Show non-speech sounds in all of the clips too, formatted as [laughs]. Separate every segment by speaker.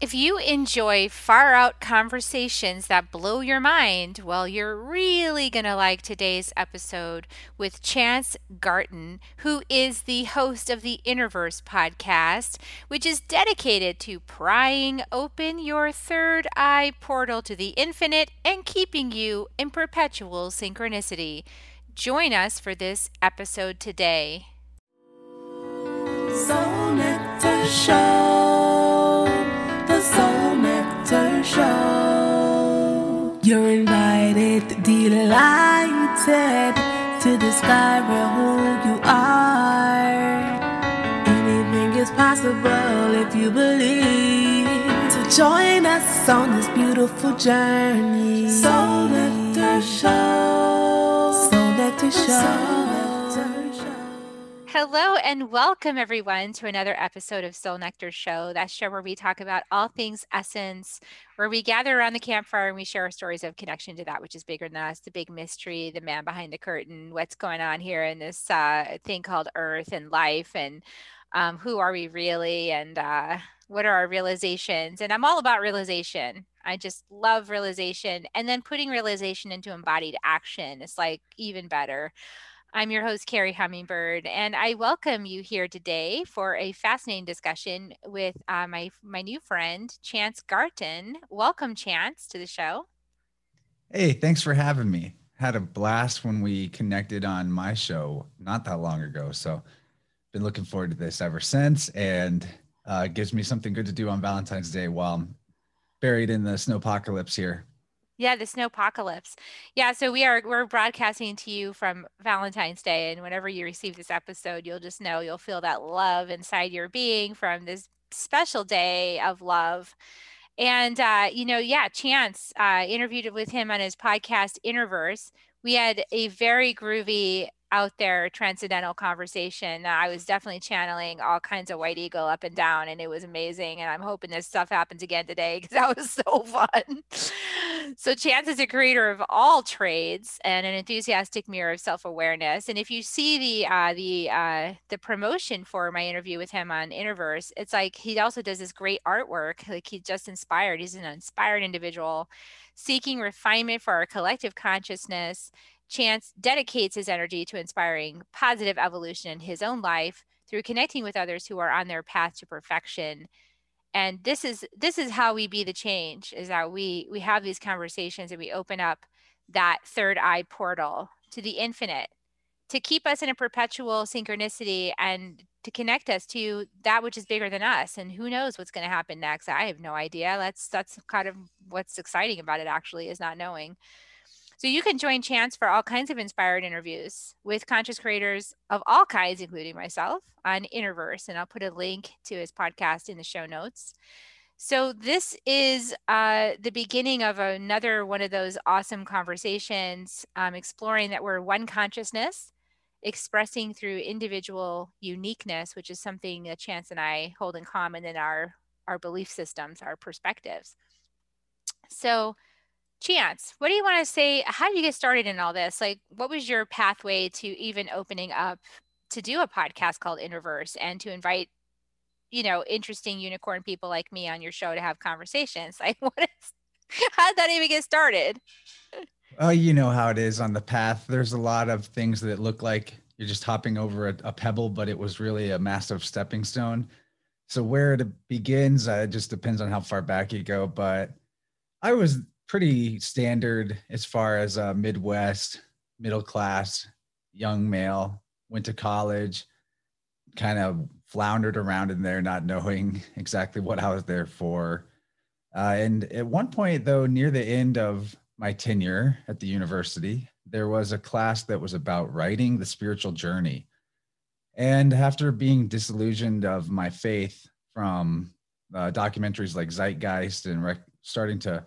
Speaker 1: If you enjoy far out conversations that blow your mind, well, you're really going to like today's episode with Chance Garton, who is the host of the Interverse podcast, which is dedicated to prying open your third eye portal to the infinite and keeping you in perpetual synchronicity. Join us for this episode today. Soul Nectar Show. You're invited, delighted to discover who you are. Anything is possible if you believe. So join us on this beautiful journey. Soul Nectar Show. Soul Nectar Show. Hello and welcome everyone to another episode of Soul Nectar Show. That show where we talk about all things essence, where we gather around the campfire and we share stories of connection to that which is bigger than us, the big mystery, the man behind the curtain, what's going on here in this uh, thing called Earth and life, and um, who are we really, and uh, what are our realizations. And I'm all about realization. I just love realization, and then putting realization into embodied action is like even better. I'm your host, Carrie Hummingbird, and I welcome you here today for a fascinating discussion with uh, my my new friend Chance Garton. Welcome, Chance, to the show.
Speaker 2: Hey, thanks for having me. Had a blast when we connected on my show not that long ago. So, been looking forward to this ever since, and uh, gives me something good to do on Valentine's Day while I'm buried in the snowpocalypse here.
Speaker 1: Yeah, the snow apocalypse. Yeah, so we are we're broadcasting to you from Valentine's Day, and whenever you receive this episode, you'll just know you'll feel that love inside your being from this special day of love. And uh, you know, yeah, Chance uh, interviewed with him on his podcast Interverse. We had a very groovy out there transcendental conversation. I was definitely channeling all kinds of white eagle up and down, and it was amazing. And I'm hoping this stuff happens again today because [laughs] that was so fun. so, Chance is a creator of all trades and an enthusiastic mirror of self awareness. And if you see the uh, the uh, the promotion for my interview with him on Interverse, it's like he also does this great artwork. Like he's just inspired. He's an inspired individual seeking refinement for our collective consciousness Chance dedicates his energy to inspiring positive evolution in his own life through connecting with others who are on their path to perfection. And this is this is how we be the change is that we we have these conversations and we open up that third eye portal to the infinite to keep us in a perpetual synchronicity and to connect us to that which is bigger than us. And who knows what's going to happen next? I have no idea. That's that's kind of what's exciting about it actually is not knowing so you can join Chance for all kinds of inspired interviews with conscious creators of all kinds, including myself, on Interverse. And I'll put a link to his podcast in the show notes. So this is uh, the beginning of another one of those awesome conversations, um, exploring that we're one consciousness, expressing through individual uniqueness, which is something that Chance and I hold in common in our our belief systems, our perspectives. So Chance, what do you want to say? How did you get started in all this? Like, what was your pathway to even opening up to do a podcast called Interverse and to invite, you know, interesting unicorn people like me on your show to have conversations? [laughs] Like, what is, how did that even get started?
Speaker 2: Oh, you know how it is on the path. There's a lot of things that look like you're just hopping over a, a pebble, but it was really a massive stepping stone. So where it begins, uh, it just depends on how far back you go. But I was pretty standard as far as a Midwest middle class young male. Went to college, kind of floundered around in there, not knowing [laughs] exactly what I was there for. Uh, and at one point, though, near the end of my tenure at the university, there was a class that was about writing the spiritual journey. And after being disillusioned of my faith from uh, documentaries like Zeitgeist and rec- starting to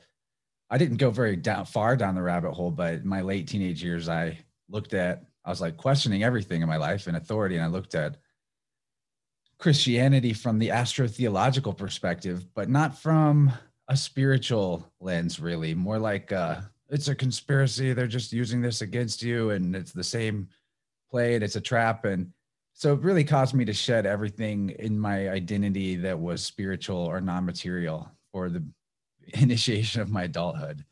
Speaker 2: I didn't go very down, far down the rabbit hole, but in my late teenage years, I looked at, I was like questioning everything in my life and authority. And I looked at Christianity from the astrotheological perspective, but not from a spiritual lens, really. More like uh, it's a conspiracy. They're just using this against you, and it's the same play, and it's a trap. And so it really caused me to shed everything in my identity that was spiritual or non material for the [laughs] initiation of my adulthood.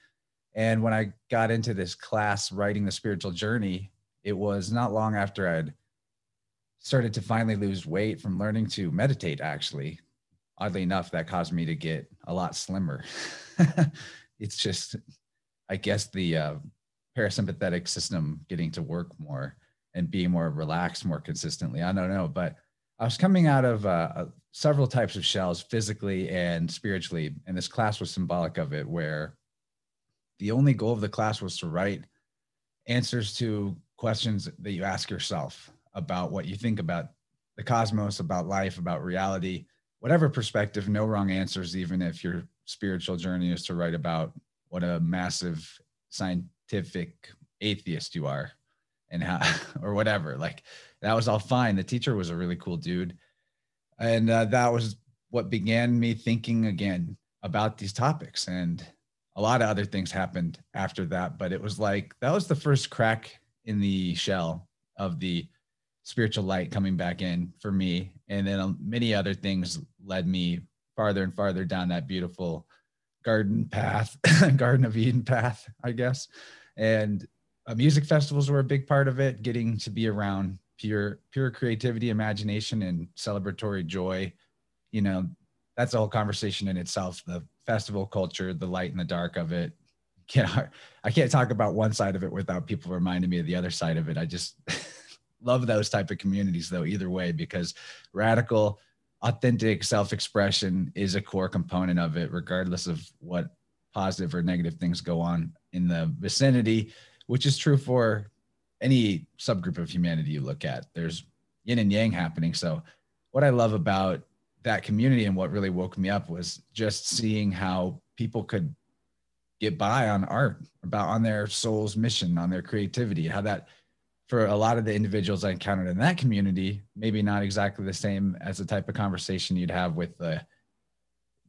Speaker 2: And when I got into this class, writing the spiritual journey, it was not long after I'd started to finally lose weight from learning to meditate, actually. Oddly enough, that caused me to get a lot slimmer. [laughs] it's just, I guess, the uh, parasympathetic system getting to work more and being more relaxed more consistently. I don't know, but I was coming out of uh, uh, several types of shells physically and spiritually. And this class was symbolic of it, where the only goal of the class was to write answers to questions that you ask yourself about what you think about the cosmos, about life, about reality, whatever perspective, no wrong answers, even if your spiritual journey is to write about what a massive scientific atheist you are and how [laughs] or whatever like that was all fine. The teacher was a really cool dude. And uh, that was what began me thinking again about these topics. And a lot of other things happened after that but it was like that was the first crack in the shell of the spiritual light coming back in for me. And then um, many other things led me farther and farther down that beautiful garden path [laughs] garden of eden path i guess. And uh, music festivals were a big part of it getting to be around pure pure creativity imagination and celebratory joy. You know that's a whole conversation in itself the festival culture the light and the dark of it. Can't i can't talk about one side of it without people reminding me of the other side of it. I just [laughs] love those type of communities though either way because radical authentic self-expression is a core component of it regardless of what positive or negative things go on in the vicinity which is true for any subgroup of humanity you look at. There's yin and yang happening. So, what I love about that community and what really woke me up was just seeing how people could get by on art, about on their soul's mission, on their creativity, how that for a lot of the individuals I encountered in that community, maybe not exactly the same as the type of conversation you'd have with a,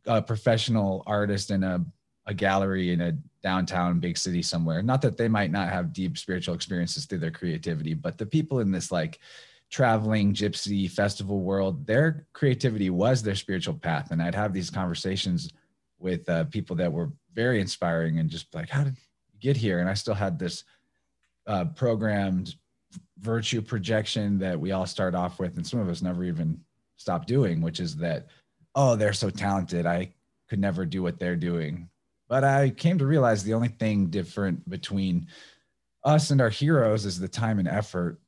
Speaker 2: a professional artist in a, a gallery in a downtown big city somewhere. Not that they might not have deep spiritual experiences through their creativity, but the people in this like traveling gypsy festival world, their creativity was their spiritual path. And I'd have these conversations with uh, people that were very inspiring and just like, how did you get here? And I still had this uh, programmed virtue projection that we all start off with, and some of us never even stop doing, which is that, oh, they're so talented. I could never do what they're doing but I came to realize the only thing different between us and our heroes is the time and effort.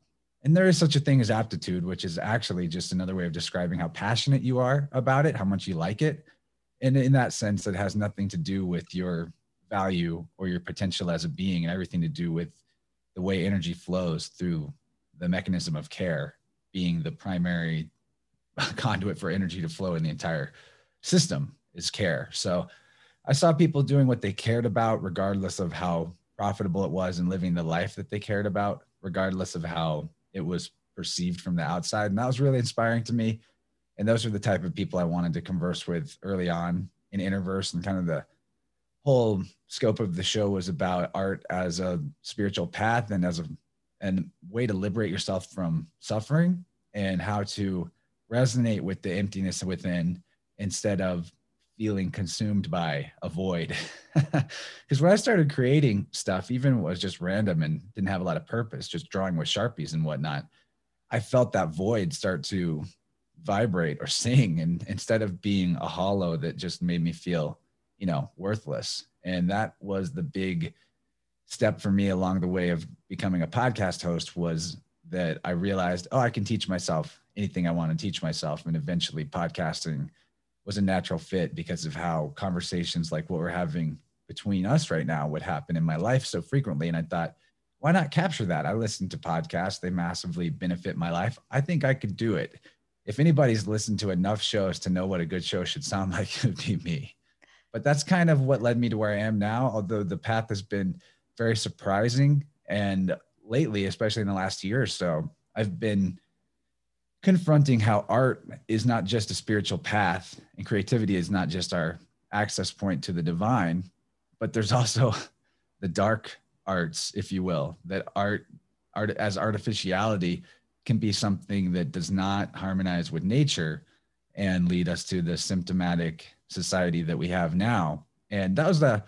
Speaker 2: And there is such a thing as aptitude, which is actually just another way of describing how passionate you are about it, how much you like it. And in that sense, it has nothing to do with your value or your potential as a being and everything to do with the way energy flows through the mechanism of care being the primary [laughs] conduit for energy to flow in the entire system is care. So I saw people doing what they cared about, regardless of how profitable it was and living the life that they cared about, regardless of how it was perceived from the outside. And that was really inspiring to me. And those are the type of people I wanted to converse with early on in Interverse and kind of the whole scope of the show was about art as a spiritual path and as a and way to liberate yourself from suffering and how to resonate with the emptiness within instead of feeling consumed by a void. [laughs] Because when I started creating stuff, even was just random and didn't have a lot of purpose, just drawing with Sharpies and whatnot, I felt that void start to vibrate or sing. And instead of being a hollow that just made me feel, you know, worthless. And that was the big step for me along the way of becoming a podcast host was that I realized, oh, I can teach myself anything I want to teach myself. And eventually podcasting was a natural fit because of how conversations like what we're having between us right now would happen in my life so frequently. And I thought, why not capture that? I listen to podcasts, they massively benefit my life. I think I could do it. If anybody's listened to enough shows to know what a good show should sound [laughs] like, it would be me. But that's kind of what led me to where I am now, although the path has been very surprising. And lately, especially in the last year or so, I've been confronting how art is not just a spiritual path and creativity is not just our access point to the divine, but there's [laughs] also the dark arts, if you will, that art, art as artificiality can be something that does not harmonize with nature and lead us to the symptomatic society that we have now. And that was the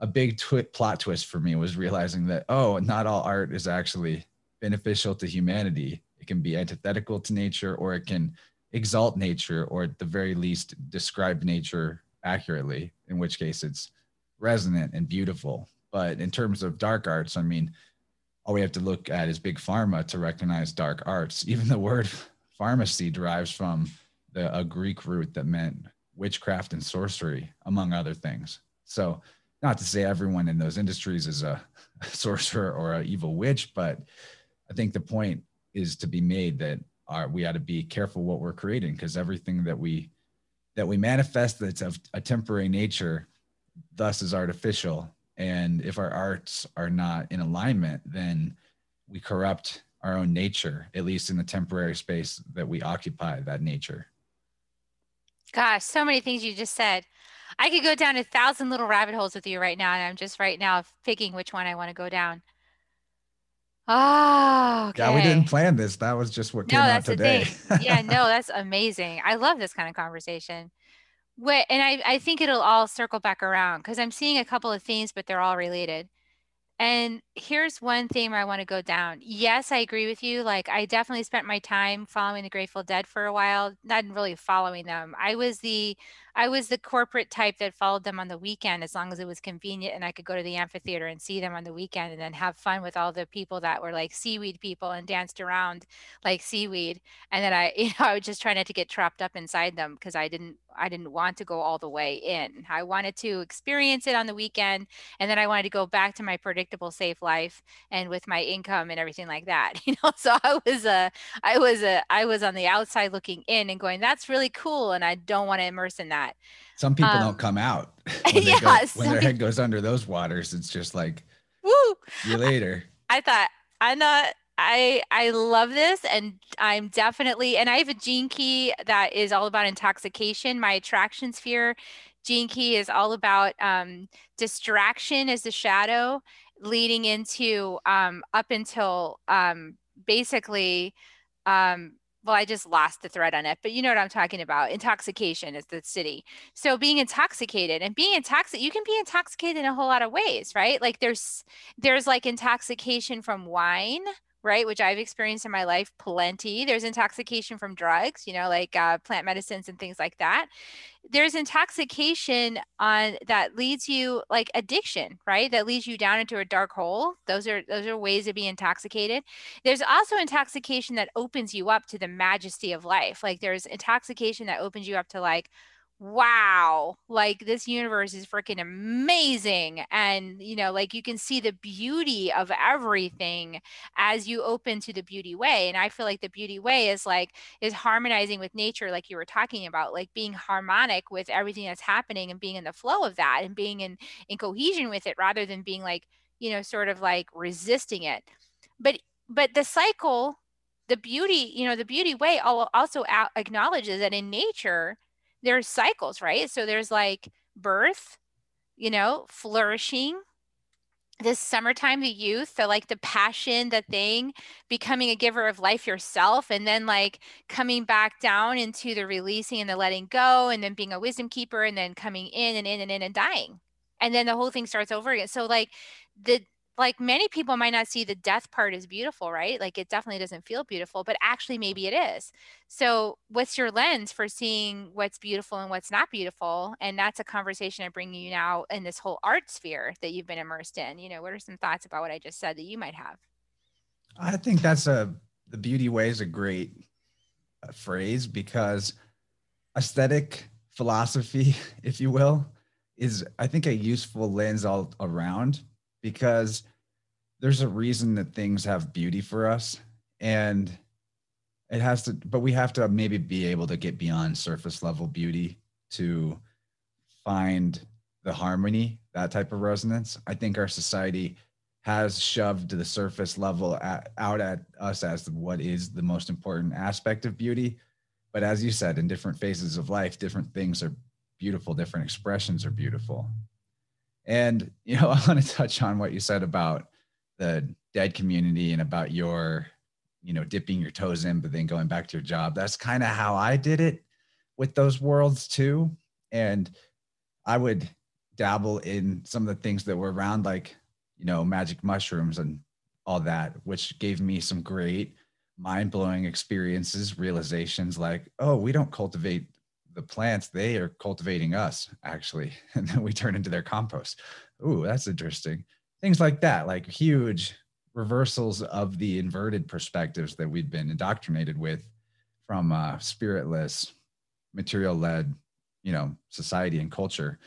Speaker 2: a big twi- plot twist for me was realizing that oh, not all art is actually beneficial to humanity. It can be antithetical to nature, or it can exalt nature, or at the very least describe nature accurately. In which case, it's resonant and beautiful. But in terms of dark arts, I mean, all we have to look at is big pharma to recognize dark arts. [laughs] Even the word pharmacy derives from the, a Greek root that meant witchcraft and sorcery, among other things. So, not to say everyone in those industries is a [laughs] sorcerer or an evil witch, but I think the point is to be made that we ought to be careful what we're creating because everything that we that we manifest that's of a temporary nature, thus is artificial. And if our arts are not in alignment, then we corrupt our own nature, at least in the temporary space that we occupy that nature.
Speaker 1: Gosh, so many things you just said. I could go down a thousand little rabbit holes with you right now, and I'm just right now picking which one I want to go down. Oh, okay.
Speaker 2: Yeah, we didn't plan this. That was just what came
Speaker 1: no,
Speaker 2: out
Speaker 1: that's the
Speaker 2: today.
Speaker 1: Yeah, no, [laughs] that's amazing. I love this kind of conversation. Wait, and I, I think it'll all circle back around because I'm seeing a couple of themes, but they're all related. And here's one theme I want to go down. Yes, I agree with you. Like, I definitely spent my time following the Grateful Dead for a while, not really following them. I was the I was the corporate type that followed them on the weekend as long as it was convenient and I could go to the amphitheater and see them on the weekend and then have fun with all the people that were like seaweed people and danced around like seaweed. And then I, [laughs] you know, I was just trying not to get trapped up inside them because I didn't I didn't want to go all the way in. I wanted to experience it on the weekend and then I wanted to go back to my predictable safe life and with my income and everything like that. [laughs] You know, so I was a I was a I was on the outside looking in and going that's really cool and I don't want to immerse in that that.
Speaker 2: Some people um, don't come out [laughs] [laughs] when, yeah, go, when their head goes under those waters. It's just like,
Speaker 1: woo,
Speaker 2: you later. [laughs]
Speaker 1: I thought I'm not. I I love this, and I'm definitely. And I have a gene key that is all about intoxication. My attraction sphere gene key is all about um, distraction as the shadow, leading into um, up until um, basically um, well, I just lost the thread on it, but you know what I'm talking about. Intoxication is the Siddhi. So being intoxicated and being intoxicated, you can be intoxicated in a whole lot of ways, right? Like there's there's like intoxication from wine, right? Which I've experienced in my life plenty. There's intoxication from drugs, you know, like uh, plant medicines and things like that there's intoxication on that leads you like addiction right that leads you down into a dark hole those are those are ways to be intoxicated there's also intoxication that opens you up to the majesty of life like there's intoxication that opens you up to like wow, like this universe is freaking amazing. And, you know, like you can see the beauty of everything as you open to the beauty way. And I feel like the beauty way is like, is harmonizing with nature, like you were talking about, like being harmonic with everything that's happening and being in the flow of that and being in, in cohesion with it rather than being like, you know, sort of like resisting it. But, but the cycle, the beauty, you know, the beauty way also acknowledges that in nature, there's cycles, right? So there's like birth, you know, flourishing, this summertime, the youth, the like the passion, the thing, becoming a giver of life yourself, and then like coming back down into the releasing and the letting go, and then being a wisdom keeper, and then coming in and in and in and dying. And then the whole thing starts over again. So like the like many people might not see the death part as beautiful, right? Like it definitely doesn't feel beautiful, but actually maybe it is. So, what's your lens for seeing what's beautiful and what's not beautiful? And that's a conversation I bring you now in this whole art sphere that you've been immersed in. You know, what are some thoughts about what I just said that you might have?
Speaker 2: I think that's a the beauty way is a great uh, phrase because aesthetic philosophy, [laughs] if you will, is I think a useful lens all around because there's a reason that things have beauty for us and it has to but we have to maybe be able to get beyond surface level beauty to find the harmony that type of resonance. I think our society has shoved the surface level at, out at us as what is the most important aspect of beauty. But as you said in different phases of life different things are beautiful different expressions are beautiful and you know, [laughs] I want to touch on what you said about the dead community and about your, you know, dipping your toes in, but then going back to your job. That's kind of how I did it with those worlds too. And I would dabble in some of the things that were around, like, you know, magic mushrooms and all that, which gave me some great mind blowing experiences, realizations like, oh, we don't cultivate the plants, they are cultivating us, actually. [laughs] And then we turn into their compost. Ooh, that's interesting. Things like that, like huge reversals of the inverted perspectives that we'd been indoctrinated with from uh, spiritless, material led, you know, society and culture.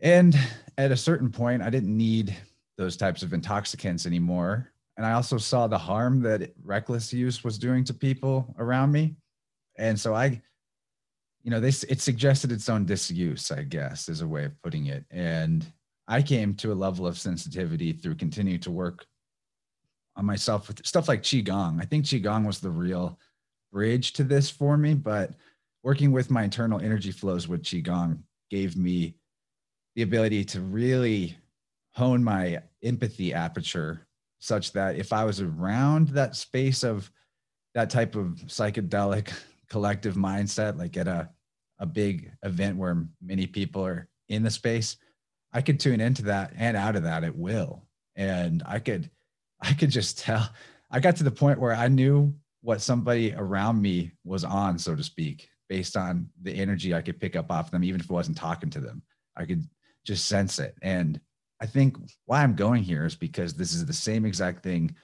Speaker 2: And at a certain point, I didn't need those types of intoxicants anymore. And I also saw the harm that reckless use was doing to people around me. And so I, you know, this it suggested its own disuse, I guess, is a way of putting it. And I came to a level of sensitivity through continuing to work on myself with stuff like Qigong. I think Qigong was the real bridge to this for me, but working with my internal energy flows with Qigong gave me the ability to really hone my empathy aperture such that if I was around that space of that type of psychedelic collective mindset, like at a, a big event where many people are in the space, I could tune into that and out of that at will. And I could, [laughs] I could just tell. I got to the point where I knew what somebody around me was on, so to speak, based on the energy I could pick up off them, even if I wasn't talking to them. I could just sense it. And I think why I'm going here is because this is the same exact thing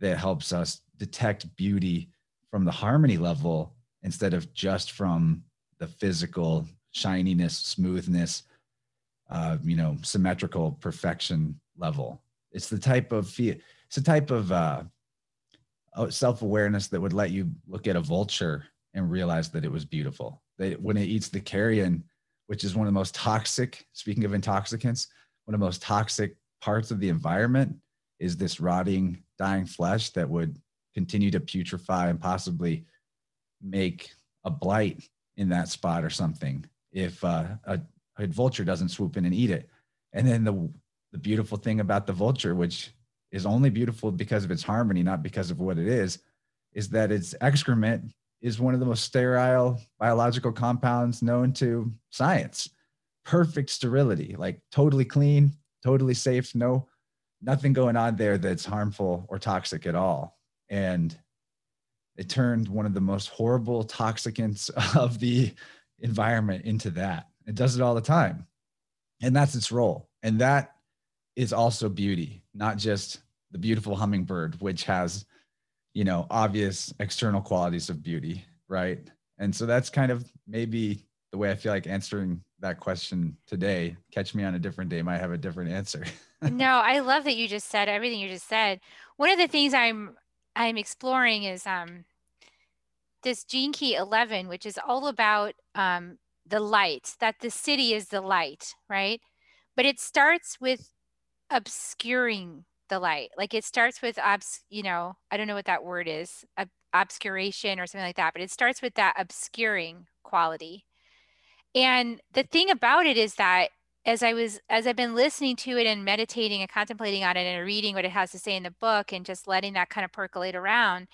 Speaker 2: that helps us detect beauty from the harmony level instead of just from the physical shininess, smoothness, uh, you know, symmetrical perfection level. It's the type of it's a type of uh, uh, self-awareness that would let you look at a vulture and realize that it was beautiful. That when it eats the carrion, which is one of the most toxic, speaking of intoxicants, one of the most toxic parts of the environment is this rotting, dying flesh that would continue to putrefy and possibly make a blight in that spot or something if uh, a, a vulture doesn't swoop in and eat it. And then the the beautiful thing about the vulture, which is only beautiful because of its harmony, not because of what it is, is that its excrement is one of the most sterile biological compounds known to science. Perfect sterility, like totally clean, totally safe, no nothing going on there that's harmful or toxic at all. And it turned one of the most horrible toxicants [laughs] of the environment into that. It does it all the time. And that's its role. And that is also beauty, not just the beautiful hummingbird, which has, you know, obvious external qualities of beauty, right? And so that's kind of maybe the way I feel like answering that question today. Catch me on a different day, might have a different answer. [laughs]
Speaker 1: no, I love that you just said everything you just said. One of the things I'm I'm exploring is um this gene key 11 which is all about um the light that the Siddhi is the light right but it starts with obscuring the light. Like it starts with obs, you know, I don't know what that word is, ob- obscuration or something like that, but it starts with that obscuring quality. And the thing about it is that as I was as I've been listening to it and meditating and contemplating on it and reading what it has to say in the book and just letting that kind of percolate around,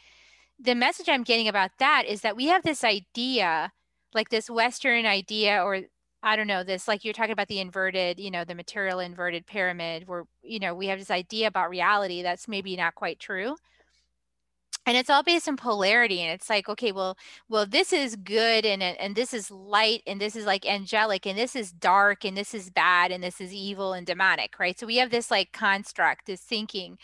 Speaker 1: the message I'm getting about that is that we have this idea, like this Western idea or I don't know, this like you're talking about the inverted, you know, the material inverted pyramid where, you know, we have this idea about reality that's maybe not quite true. And it's all based on polarity. And it's like, okay, well, well, this is good and and this is light and this is like angelic and this is dark and this is bad and this is evil and demonic, right? So we have this like construct, this thinking.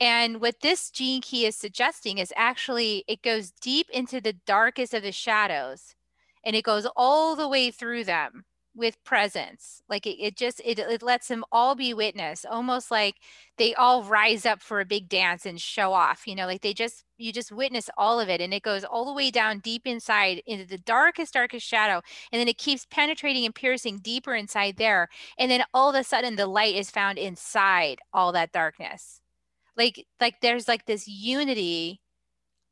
Speaker 1: And what this gene key is suggesting is actually it goes deep into the darkest of the shadows and it goes all the way through them with presence like it, it just it, it lets them all be witness almost like they all rise up for a big dance and show off you know like they just you just witness all of it and it goes all the way down deep inside into the darkest darkest shadow and then it keeps penetrating and piercing deeper inside there and then all of a sudden the light is found inside all that darkness. Like like there's like this unity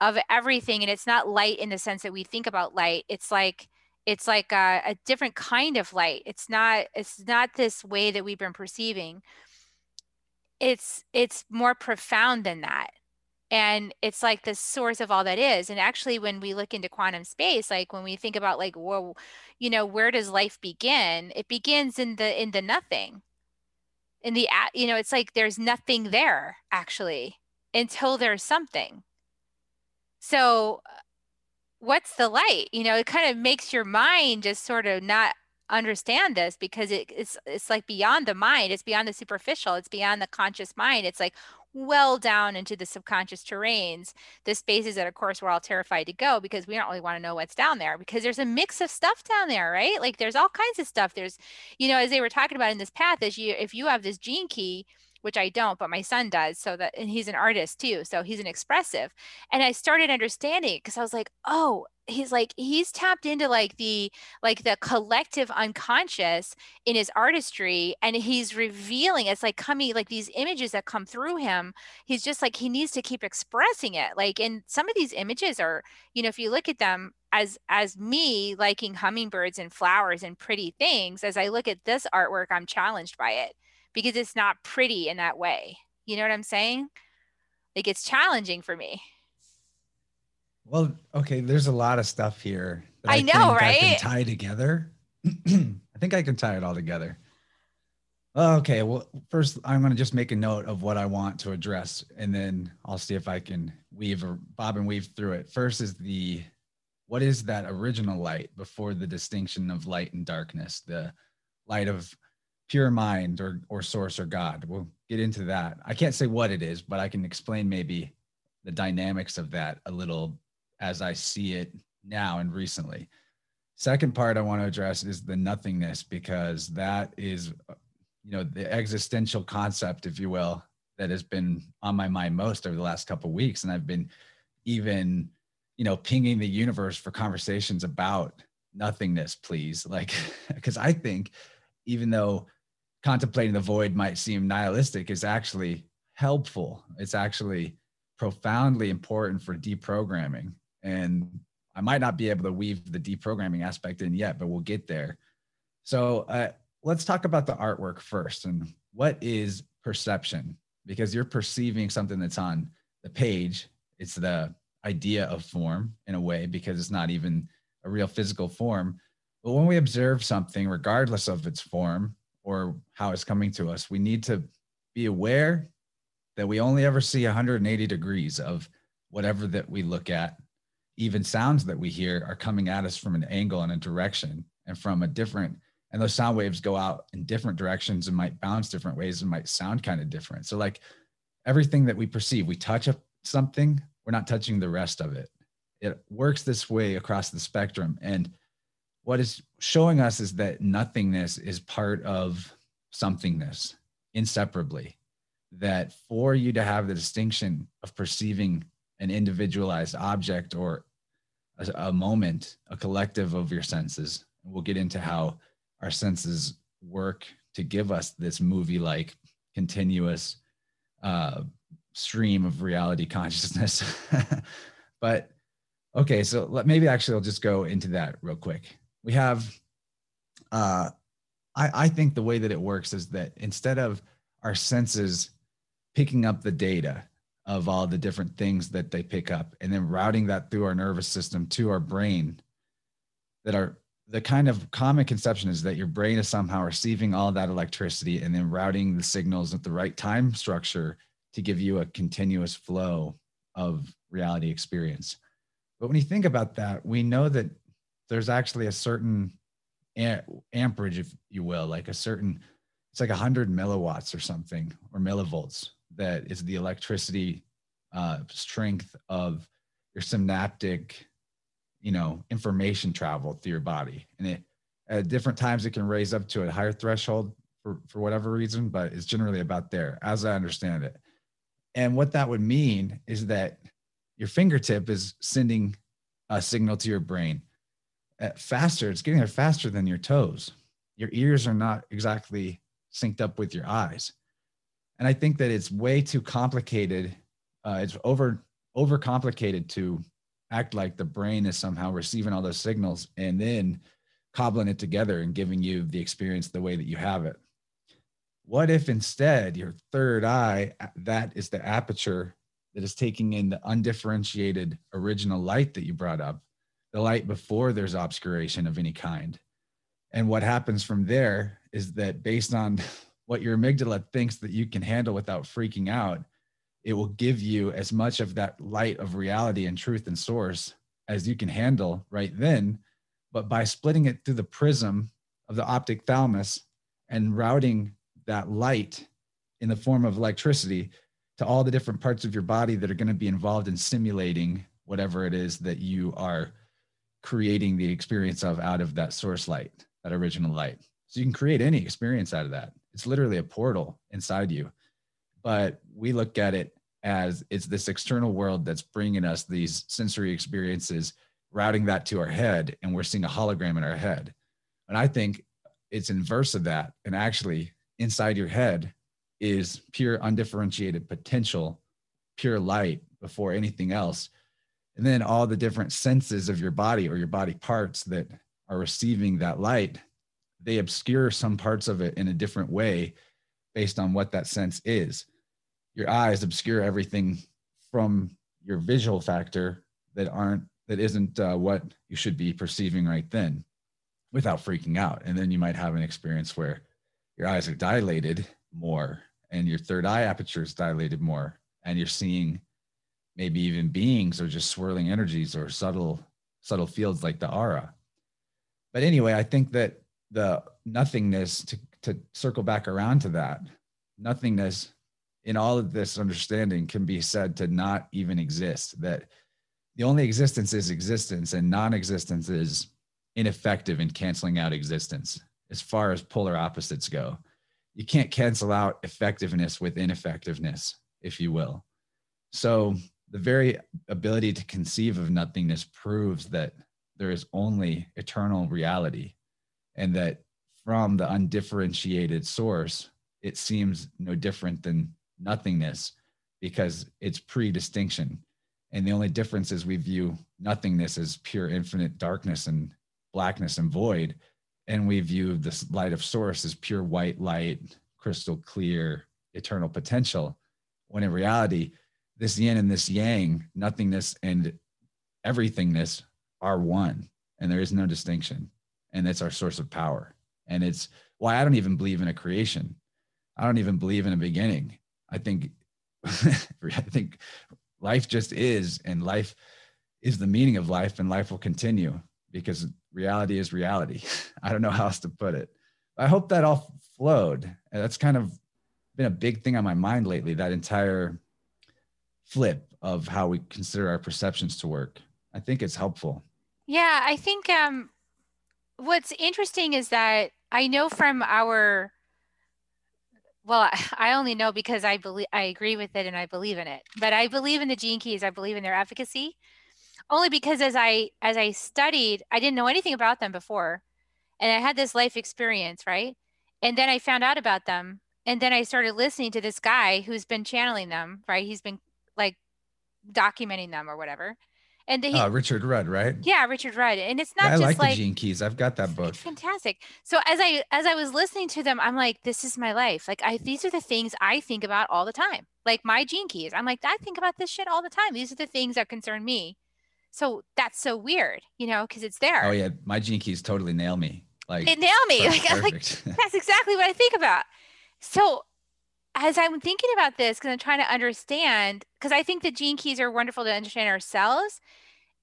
Speaker 1: of everything and it's not light in the sense that we think about light it's like it's like a, a different kind of light. It's not it's not this way that we've been perceiving. It's it's more profound than that. And it's like the source of all that is. And actually when we look into quantum space like when we think about like well you know where does life begin? It begins in the in the nothing. In the you know it's like there's nothing there actually until there's something. So what's the light you know it kind of makes your mind just sort of not understand this because it, it's it's like beyond the mind it's beyond the superficial it's beyond the conscious mind it's like well down into the subconscious terrains, the spaces that of course we're all terrified to go because we don't really want to know what's down there because there's a mix of stuff down there, right? Like there's all kinds of stuff. There's, you know, as they were talking about in this path, is you if you have this gene key, which I don't, but my son does. So that, and he's an artist too. So he's an expressive. And I started understanding because I was like, oh, he's like, he's tapped into like the, like the collective unconscious in his artistry. And he's revealing, it's like coming, like these images that come through him. He's just like, he needs to keep expressing it. Like, and some of these images are, you know, if you look at them, as as me liking hummingbirds and flowers and pretty things as i look at this artwork i'm challenged by it because it's not pretty in that way. You know what I'm saying? Like it's challenging for me.
Speaker 2: Well, okay, there's a lot of stuff here.
Speaker 1: I, I, know, right? I
Speaker 2: can tie together. [clears throat] I think I can tie it all together. Okay, well, first I'm going to just make a note of what I want to address, and then I'll see if I can weave or bob and weave through it. First is the what is that original light before the distinction of light and darkness, the light of pure mind or or source or god. We'll get into that. I can't say what it is but i can explain maybe the dynamics of that a little as i see it now and recently. Second part i want to address is the nothingness because that is you know the existential concept if you will that has been on my mind most over the last couple weeks. And i've been even you know pinging the universe for conversations about nothingness please. Like [laughs] because i think even though contemplating the void might seem nihilistic is actually helpful. It's actually profoundly important for deprogramming. And I might not be able to weave the deprogramming aspect in yet, but we'll get there. So uh, let's talk about the artwork first. And what is perception? Because you're perceiving something that's on the page. It's the idea of form in a way, because it's not even a real physical form. But when we observe something, regardless of its form, or how it's coming to us. We need to be aware that we only ever see 180 degrees of whatever that we look at. Even sounds that we hear are coming at us from an angle and a direction and from a different, and those sound waves go out in different directions and might bounce different ways and might sound kind of different. So, like everything that we perceive, we touch something, we're not touching the rest of it. It works this way across the spectrum. And what is showing us is that nothingness is part of somethingness inseparably that for you to have the distinction of perceiving an individualized object or a, a moment a collective of your senses we'll get into how our senses work to give us this movie like continuous uh, stream of reality consciousness. [laughs] But okay so let, maybe actually i'll just go into that real quick we have uh I, I think the way that it works is that instead of our senses picking up the data of all the different things that they pick up and then routing that through our nervous system to our brain that are the kind of common conception is that your brain is somehow receiving all that electricity and then routing the signals at the right time structure to give you a continuous flow of reality experience. But when you think about that, we know that there's actually a certain amperage, if you will, like a certain, it's like 100 milliwatts or something, or millivolts, that is the electricity uh, strength of your synaptic, you know, information travel through your body. And it, at different times, it can raise up to a higher threshold for, for whatever reason, but it's generally about there, as I understand it. And what that would mean is that your fingertip is sending a signal to your brain faster. It's getting there faster than your toes. Your ears are not exactly synced up with your eyes. And I think that it's way too complicated. Uh, it's over over complicated to act like the brain is somehow receiving all those signals and then cobbling it together and giving you the experience the way that you have it. What if instead your third eye, that is the aperture that is taking in the undifferentiated original light that you brought up, the light before there's obscuration of any kind. And what happens from there is that based on [laughs] what your amygdala thinks that you can handle without freaking out, it will give you as much of that light of reality and truth and source as you can handle right then. But by splitting it through the prism of the optic thalamus and routing that light in the form of electricity to all the different parts of your body that are going to be involved in simulating whatever it is that you are creating the experience of out of that source light, that original light. So you can create any experience out of that. It's literally a portal inside you. But we look at it as it's this external world that's bringing us these sensory experiences, routing that to our head, and we're seeing a hologram in our head. And I think it's inverse of that. And actually, inside your head is pure undifferentiated potential, pure light before anything else. And then all the different senses of your body or your body parts that are receiving that light, they obscure some parts of it in a different way based on what that sense is. Your eyes obscure everything from your visual factor that aren't that isn't uh, what you should be perceiving right then without freaking out and then you might have an experience where your eyes are dilated more and your third eye aperture is dilated more and you're seeing maybe even beings or just swirling energies or subtle subtle fields like the aura but anyway i think that the nothingness to, to circle back around to that nothingness in all of this understanding can be said to not even exist that the only existence is existence and non-existence is ineffective in canceling out existence as far as polar opposites go you can't cancel out effectiveness with ineffectiveness, if you will. So the very ability to conceive of nothingness proves that there is only eternal reality and that from the undifferentiated source, it seems no different than nothingness because it's pre distinction. And the only difference is we view nothingness as pure infinite darkness and blackness and void, and we view this light of source as pure white light, crystal clear, eternal potential. When in reality, this yin and this yang, nothingness and everythingness are one, and there is no distinction. And it's our source of power. And it's why I don't even believe in a creation. I don't even believe in a beginning. I think, [laughs] I think life just is, and life is the meaning of life, and life will continue because reality is reality. [laughs] I don't know how else to put it. I hope that all flowed. That's kind of been a big thing on my mind lately, that entire flip of how we consider our perceptions to work. I think it's helpful.
Speaker 1: Yeah, I think um, what's interesting is that I know from our well, I only know because I believe I agree with it and I believe in it. But I believe in the gene keys. I believe in their efficacy only because as I as I studied, I didn't know anything about them before. And I had this life experience, right? And then I found out about them. And then I started listening to this guy who's been channeling them, right? He's been like documenting them or whatever. And he,
Speaker 2: uh, Richard Rudd, right?
Speaker 1: Yeah, Richard Rudd. And it's not
Speaker 2: yeah, I
Speaker 1: just
Speaker 2: like,
Speaker 1: like
Speaker 2: the Gene Keys. I've got that book.
Speaker 1: fantastic. So as I as I was listening to them, I'm like, this is my life. Like I these are the things I think about all the time. Like my Gene Keys. I'm like, I think about this shit all the time. These are the things that concern me. So that's so weird, you know, because it's there.
Speaker 2: Oh yeah, my gene keys totally nail me. Like
Speaker 1: it nail me. [laughs] Like, like [laughs] that's exactly what I think about. So as I'm thinking about this, because I'm trying to understand, because I think the gene keys are wonderful to understand ourselves.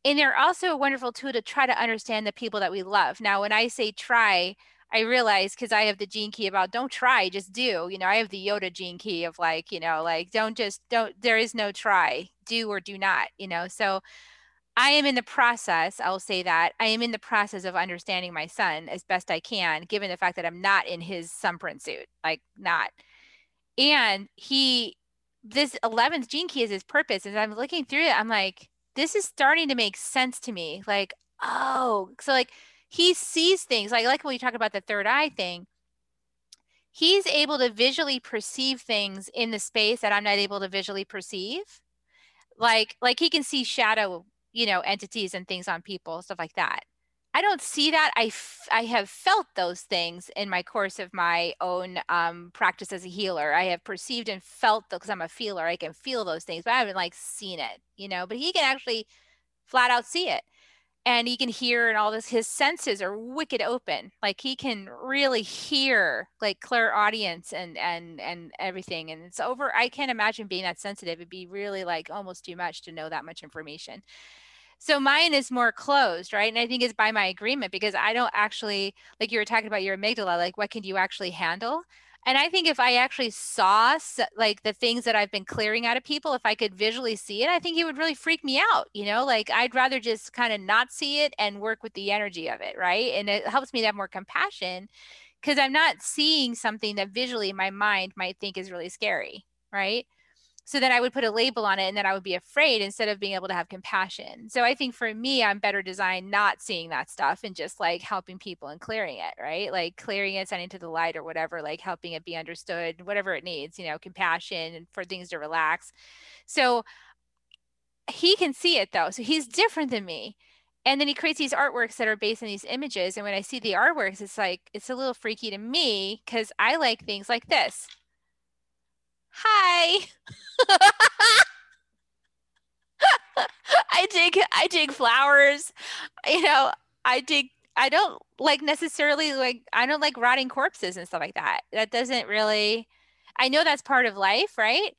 Speaker 1: And they're also a wonderful tool to try to understand the people that we love. Now, when I say try, I realize because I have the gene key about don't try, just do. You know, I have the Yoda gene key of like, you know, like don't just don't, there is no try, do or do not, you know. So I am in the process, I'll say that I am in the process of understanding my son as best I can, given the fact that I'm not in his sunprint suit, like not. And he, this 11th gene key is his purpose. And I'm looking through it, I'm like, this is starting to make sense to me. Like, oh, so like he sees things like, like when you talk about the third eye thing, he's able to visually perceive things in the space that I'm not able to visually perceive. Like, like he can see shadow you know, entities and things on people, stuff like that. I don't see that. I, I have felt those things in my course of my own um, practice as a healer. I have perceived and felt because I'm a feeler. I can feel those things, but I haven't like seen it, you know. But he can actually flat out see it, and he can hear and all this. His senses are wicked open. Like he can really hear, like clairaudience and and and everything. And it's over. I can't imagine being that sensitive. It'd be really like almost too much to know that much information. So mine is more closed, right? And I think it's by my agreement because I don't actually, like you were talking about your amygdala, like what can you actually handle? And I think if I actually saw like the things that I've been clearing out of people, if I could visually see it, I think it would really freak me out. You know, like I'd rather just kind of not see it and work with the energy of it. Right. And it helps me to have more compassion because I'm not seeing something that visually my mind might think is really scary. Right so then I would put a label on it and then I would be afraid instead of being able to have compassion. So I think for me, I'm better designed not seeing that stuff and just like helping people and clearing it, right? Like clearing it, sending to the light or whatever, like helping it be understood, whatever it needs, you know, compassion and for things to relax. So he can see it though. So he's different than me. And then he creates these artworks that are based on these images. And when I see the artworks, it's like, it's a little freaky to me because I like things like this hi. [laughs] I dig I dig flowers. You know, I dig I don't like necessarily like I don't like rotting corpses and stuff like that. That doesn't really I know that's part of life, right?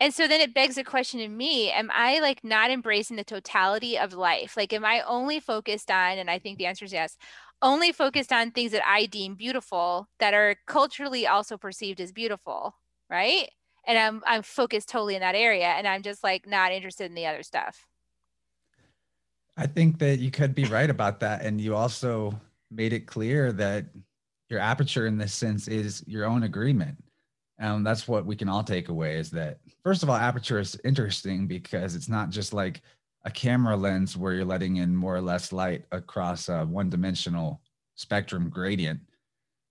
Speaker 1: And so then it begs a question in me, am I like not embracing the totality of life? Like am I only focused on and I think the answer is yes, only focused on things that I deem beautiful that are culturally also perceived as beautiful right? And I'm I'm focused totally in that area and I'm just like not interested in the other stuff.
Speaker 2: I think that you could be right about that and you also made it clear that your aperture in this sense is your own agreement. And that's what we can all take away is that first of all aperture is interesting because it's not just like a camera lens where you're letting in more or less light across a one-dimensional spectrum gradient.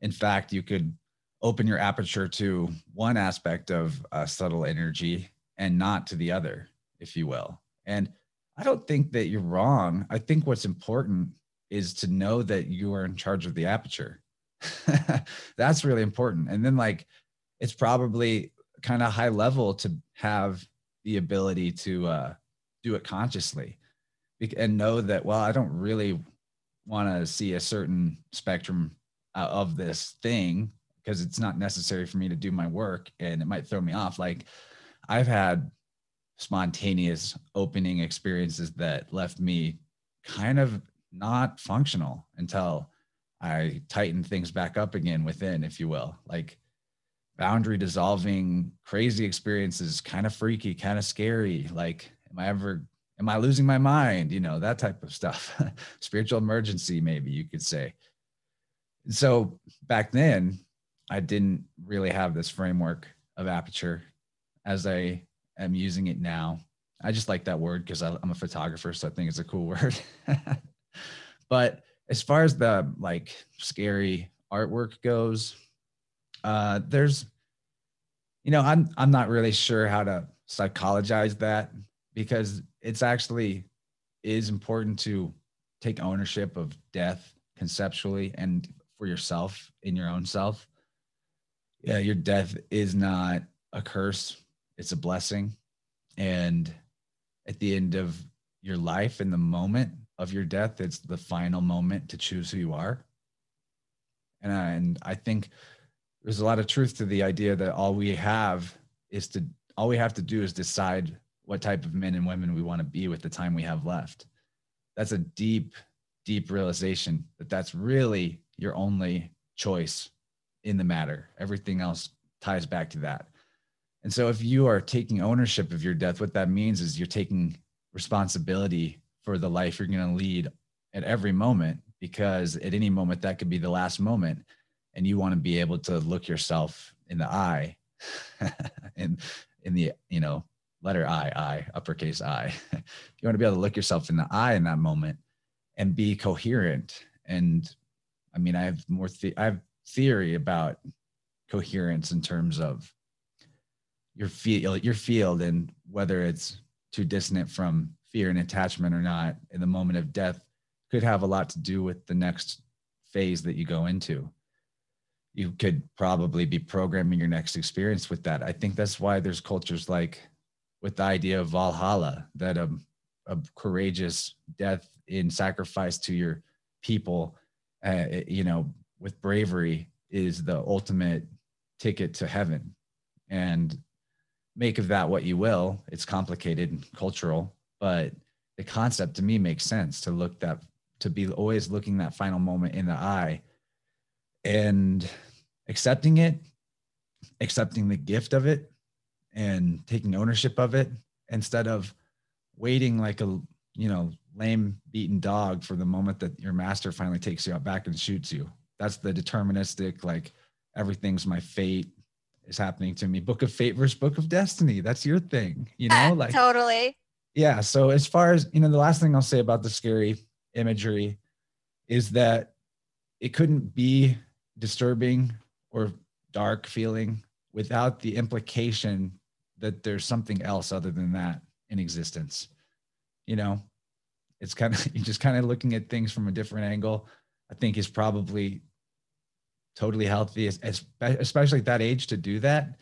Speaker 2: In fact, you could open your aperture to one aspect of uh, subtle energy and not to the other, if you will. And I don't think that you're wrong. I think what's important is to know that you are in charge of the aperture. [laughs] That's really important. And then, like, it's probably kind of high level to have the ability to uh, do it consciously and know that, well, I don't really want to see a certain spectrum uh, of this thing because it's not necessary for me to do my work and it might throw me off. Like I've had spontaneous opening experiences that left me kind of not functional until I tighten things back up again within, if you will. Like boundary dissolving, crazy experiences, kind of freaky, kind of scary. Like, am I ever, am I losing my mind? You know, that type of stuff. [laughs] Spiritual emergency, maybe you could say. So back then, I didn't really have this framework of aperture as I am using it now. I just like that word because I'm a photographer, so I think it's a cool [laughs] word. but as far as the like scary artwork goes, uh, there's, you know, I'm I'm not really sure how to psychologize that because it's actually is important to take ownership of death conceptually and for yourself in your own self yeah, your death is not a curse, it's a blessing. And at the end of your life, in the moment of your death, it's the final moment to choose who you are. And I, and I think there's a lot of truth to the idea that all we have is to all we have to do is decide what type of men and women we want to be with the time we have left. That's a deep, deep realization that that's really your only choice in the matter. Everything else ties back to that. And so if you are taking ownership of your death, what that means is you're taking responsibility for the life you're going to lead at every moment because at any moment that could be the last moment and you want to be able to look yourself in the eye [laughs] in in the you know letter i i uppercase i [laughs] you want to be able to look yourself in the eye in that moment and be coherent and i mean i have more th- i have theory about coherence in terms of your field your field and whether it's too dissonant from fear and attachment or not in the moment of death could have a lot to do with the next phase that you go into. You could probably be programming your next experience with that. I think that's why there's cultures like with the idea of Valhalla, that a, a courageous death in sacrifice to your people, uh, you know, with bravery is the ultimate ticket to heaven. And make of that what you will. It's complicated and cultural, but the concept to me makes sense to look that to be always looking that final moment in the eye and accepting it, accepting the gift of it and taking ownership of it instead of waiting like a you know lame beaten dog for the moment that your master finally takes you out back and shoots you that's the deterministic like everything's my fate is happening to me. Book of fate versus book of destiny. That's your thing you know [laughs] like
Speaker 1: totally.
Speaker 2: Yeah so as far as you know the last thing i'll say about the scary imagery is that it couldn't be disturbing or dark feeling without the implication that there's something else other than that in existence you know? It's kind of [laughs] you're just kind of looking at things from a different angle. I think is probably totally healthy especially at that age to do that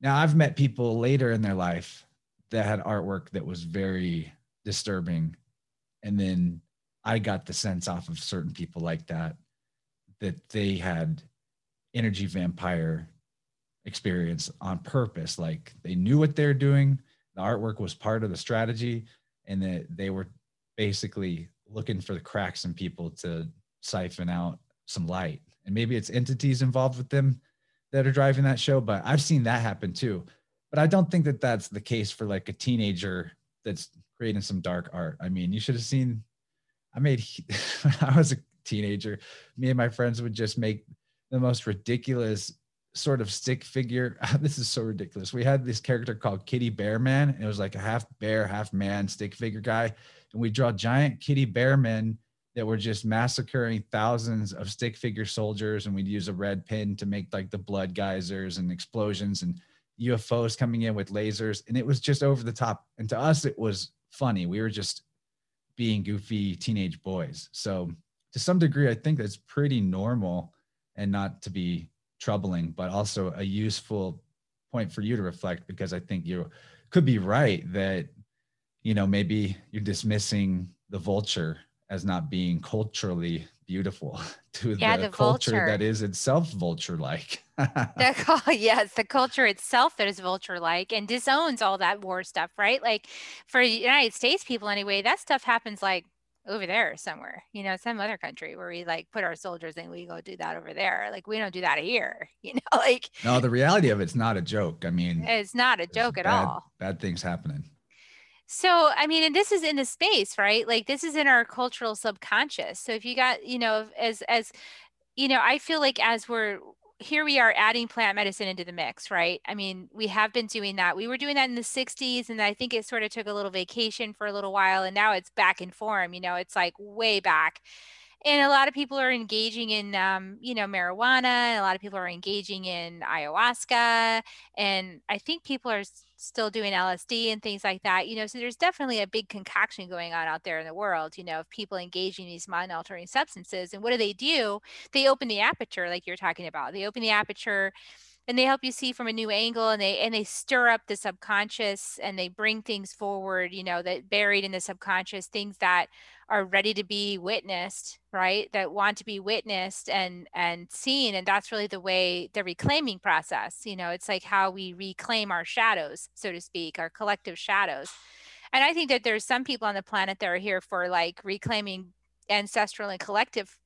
Speaker 2: now i've met people later in their life that had artwork that was very disturbing and then i got the sense off of certain people like that that they had energy vampire experience on purpose. Like they knew what they're doing. The artwork was part of the strategy, and that they were basically looking for the cracks in people to siphon out some light. And maybe it's entities involved with them that are driving that show, but I've seen that happen too. But I don't think that that's the case for like a teenager that's creating some dark art. I mean, you should have seen. I made [laughs] when I was a teenager, me and my friends would just make the most ridiculous sort of stick figure. [laughs] this is so ridiculous. We had this character called Kitty Bear Man. And it was like a half bear, half man stick figure guy. And we draw giant kitty bear men that were just massacring thousands of stick figure soldiers. And we'd use a red pin to make like the blood geysers and explosions and UFOs coming in with lasers. And it was just over the top. And to us, it was funny. We were just being goofy teenage boys. So to some degree, I think that's pretty normal and not to be troubling, but also a useful point for you to reflect because I think you could be right that, you know, maybe you're dismissing the vulture as not being culturally beautiful [laughs] to yeah, the, the, culture that is itself vulture like. [laughs] [laughs]
Speaker 1: yes, the culture itself that is vulture like and disowns all that war stuff, right? Like for United States people anyway, that stuff happens like over there somewhere, you know, some other country where we like put our soldiers and we go do that over there. Like we don't do that here, you know, like
Speaker 2: no, the reality of it's not a joke. I mean,
Speaker 1: it's not a joke at
Speaker 2: bad,
Speaker 1: all.
Speaker 2: Bad things happening.
Speaker 1: So, I mean, and this is in the space, right? Like this is in our cultural subconscious. So if you got, you know, as, as, you know, I feel like as we're here we are adding plant medicine into the mix, right? I mean, we have been doing that. We were doing that in the 60s, and I think it sort of took a little vacation for a little while, and now it's back in form. You know, it's like way back and a lot of people are engaging in um, you know marijuana and a lot of people are engaging in ayahuasca and i think people are still doing lsd and things like that you know so there's definitely a big concoction going on out there in the world you know of people engaging in these mind altering substances and what do they do? They open the aperture like you're talking about. They open the aperture and they help you see from a new angle and they and they stir up the subconscious and they bring things forward you know that buried in the subconscious things that are ready to be witnessed right? That want to be witnessed and and seen and that's really the way the reclaiming process you know? It's like how we reclaim our shadows so to speak our collective shadows. And i think that there's some people on the planet that are here for like reclaiming ancestral and collective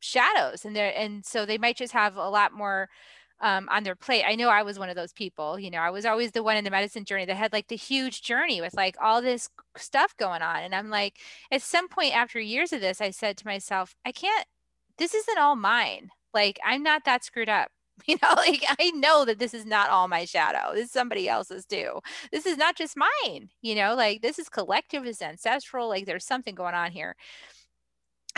Speaker 1: shadows and there and so they might just have a lot more um, on their plate. I know I was one of those people. You know, I was always the one in the medicine journey that had like the huge journey with like all this stuff going on. And I'm like, at some point after years of this, I said to myself, I can't, this isn't all mine. Like, I'm not that screwed up. [laughs] You know, like I know that this is not all my shadow. This is somebody else's too. This is not just mine. You know, like this is collective, is ancestral. Like there's something going on here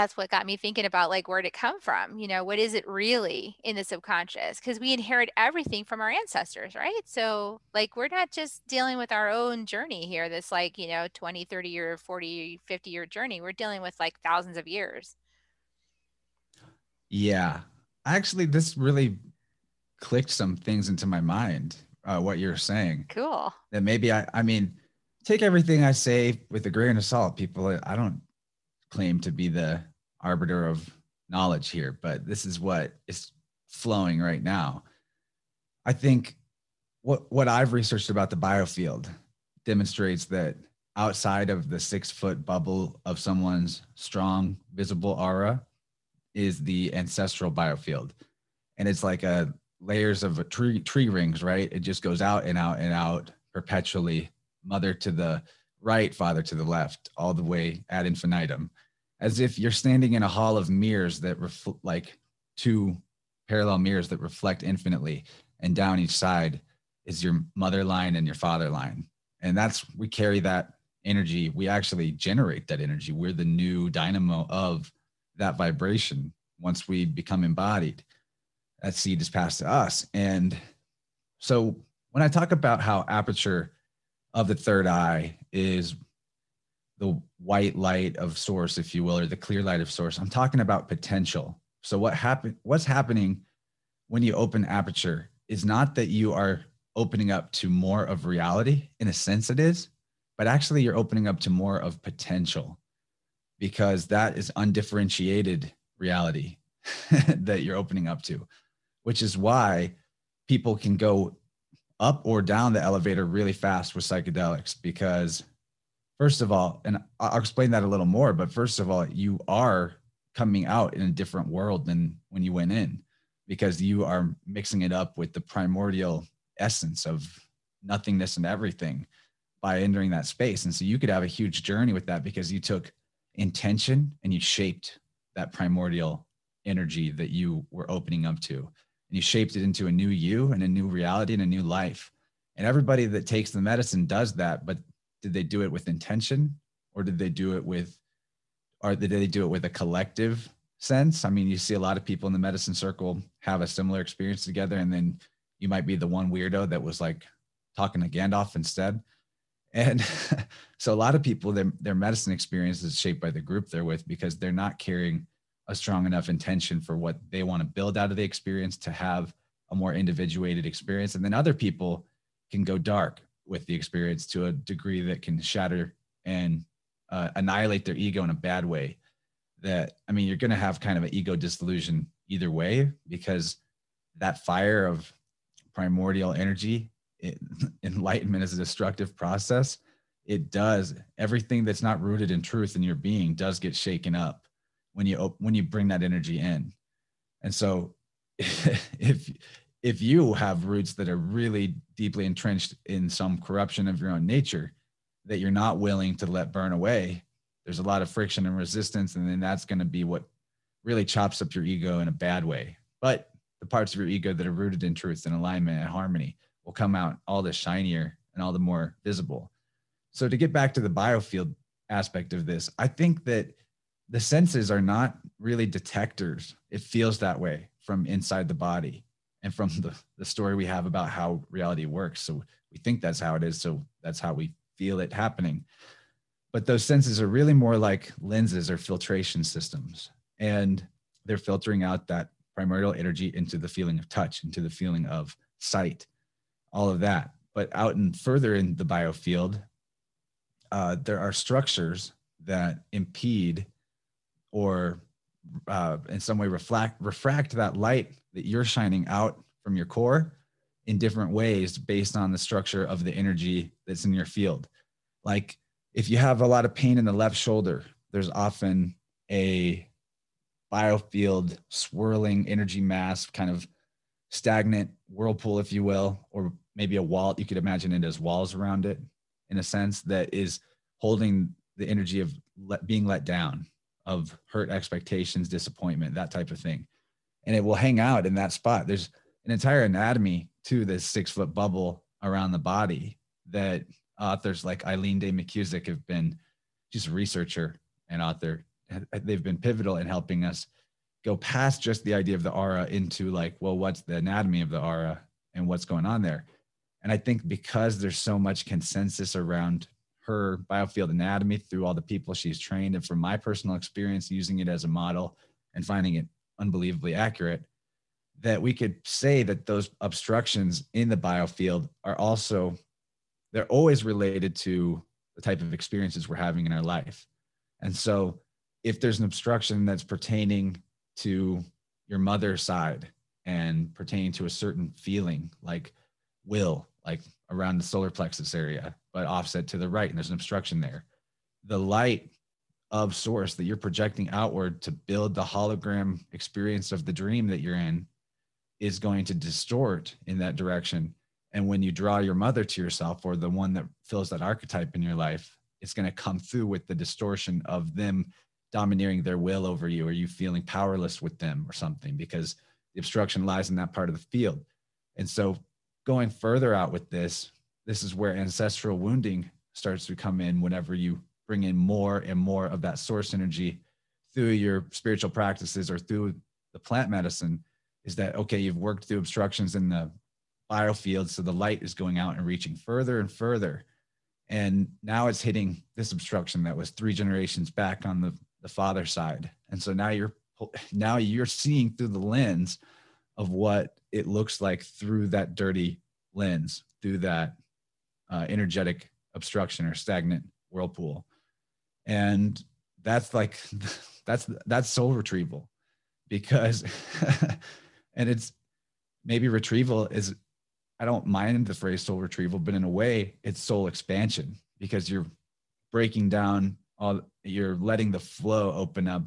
Speaker 1: that's what got me thinking about like where did it come from you know what is it really in the subconscious? Because we inherit everything from our ancestors right? So like we're not just dealing with our own journey here this like you know 20 30 year 40 50 year journey. We're dealing with like thousands of years.
Speaker 2: Yeah. Actually this really clicked some things into my mind uh, what you're saying.
Speaker 1: Cool.
Speaker 2: That maybe i i mean take everything i say with a grain of salt. People i don't claim to be the arbiter of knowledge here, but this is what is flowing right now. I think what what I've researched about the biofield demonstrates that outside of the six foot bubble of someone's strong visible aura is the ancestral biofield. And it's like a layers of a tree tree rings, right? It just goes out and out and out perpetually, mother to the right, father to the left, all the way ad infinitum as if you're standing in a hall of mirrors that reflect like two parallel mirrors that reflect infinitely and down each side is your mother line and your father line. And that's we carry that energy we actually generate that energy. We're the new dynamo of that vibration once we become embodied. That seed is passed to us. And so when i talk about how aperture of the third eye is the white light of source, if you will, or the clear light of source. I'm talking about potential. So what happen what's happening when you open aperture is not that you are opening up to more of reality in a sense it is, but actually you're opening up to more of potential because that is undifferentiated reality [laughs] that you're opening up to, which is why people can go up or down the elevator really fast with psychedelics because first of all, and I'll explain that a little more, but first of all, you are coming out in a different world than when you went in because you are mixing it up with the primordial essence of nothingness and everything by entering that space. And so you could have a huge journey with that because you took intention and you shaped that primordial energy that you were opening up to. And you shaped it into a new you and a new reality and a new life. And everybody that takes the medicine does that, but did they do it with intention or did they do it with or did they do it with a collective sense? I mean you see a lot of people in the medicine circle have a similar experience together and then you might be the one weirdo that was like talking to gandalf instead. And [laughs] so a lot of people their, their medicine experience is shaped by the group they're with because they're not carrying a strong enough intention for what they want to build out of the experience to have a more individuated experience. And then other people can go dark with the experience to a degree that can shatter and uh, annihilate their ego in a bad way that i mean you're going to have kind of an ego disillusion either way because that fire of primordial energy it, [laughs] enlightenment is a destructive process. It does everything that's not rooted in truth in your being does get shaken up when you when you bring that energy in. And so [laughs] if if you have roots that are really deeply entrenched in some corruption of your own nature that you're not willing to let burn away there's a lot of friction and resistance and then that's going to be what really chops up your ego in a bad way. But the parts of your ego that are rooted in truth and alignment and harmony will come out all the shinier and all the more visible. So to get back to the biofield aspect of this i think that the senses are not really detectors. It feels that way from inside the body and from the, the story we have about how reality works. So we think that's how it is. So that's how we feel it happening. But those senses are really more like lenses or filtration systems. And they're filtering out that primordial energy into the feeling of touch, into the feeling of sight, all of that. But out and further in the biofield, uh, there are structures that impede or uh, in some way reflect refract that light that you're shining out from your core in different ways based on the structure of the energy that's in your field. Like if you have a lot of pain in the left shoulder, there's often a biofield swirling energy mass, kind of stagnant whirlpool, if you will, or maybe a wall. You could imagine it as walls around it in a sense that is holding the energy of let, being let down, of hurt expectations, disappointment, that type of thing and it will hang out in that spot. There's an entire anatomy to this six foot bubble around the body that authors like Eileen Day McKusick have been, just researcher and author, they've been pivotal in helping us go past just the idea of the aura into like, well, what's the anatomy of the aura and what's going on there? And I think because there's so much consensus around her biofield anatomy through all the people she's trained, and from my personal experience using it as a model and finding it unbelievably accurate, that we could say that those obstructions in the biofield are also they're always related to the type of experiences we're having in our life. And so if there's an obstruction that's pertaining to your mother's side and pertaining to a certain feeling like will, like around the solar plexus area, but offset to the right, and there's an obstruction there. The light of source that you're projecting outward to build the hologram experience of the dream that you're in is going to distort in that direction. And when you draw your mother to yourself or the one that fills that archetype in your life, it's going to come through with the distortion of them domineering their will over you or you feeling powerless with them or something because the obstruction lies in that part of the field. And so going further out with this, this is where ancestral wounding starts to come in whenever you bring in more and more of that source energy through your spiritual practices or through the plant medicine is that okay you've worked through obstructions in the biofield so the light is going out and reaching further and further. And now it's hitting this obstruction that was three generations back on the the father side. And so now you're now you're seeing through the lens of what it looks like through that dirty lens through that uh, energetic obstruction or stagnant whirlpool. And that's like [laughs] that's that's soul retrieval because [laughs] and it's maybe retrieval is i don't mind the phrase soul retrieval but in a way it's soul expansion because you're breaking down all you're letting the flow open up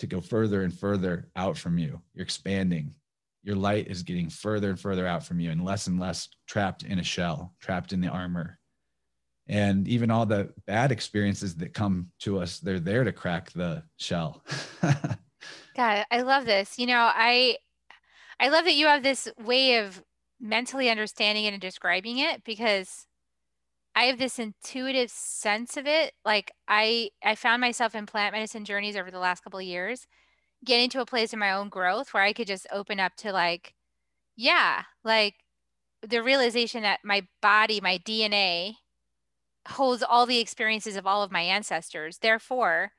Speaker 2: to go further and further out from you. You're expanding your light is getting further and further out from you and less and less trapped in a shell trapped in the armor. And even all the bad experiences that come to us they're there to crack the shell. [laughs]
Speaker 1: God i love this. You know i i love that you have this way of mentally understanding it and describing it because I have this intuitive sense of it. Like I I found myself in plant medicine journeys over the last couple of years, getting to a place in my own growth where I could just open up to like, yeah, like the realization that my body, my DNA holds all the experiences of all of my ancestors. Therefore,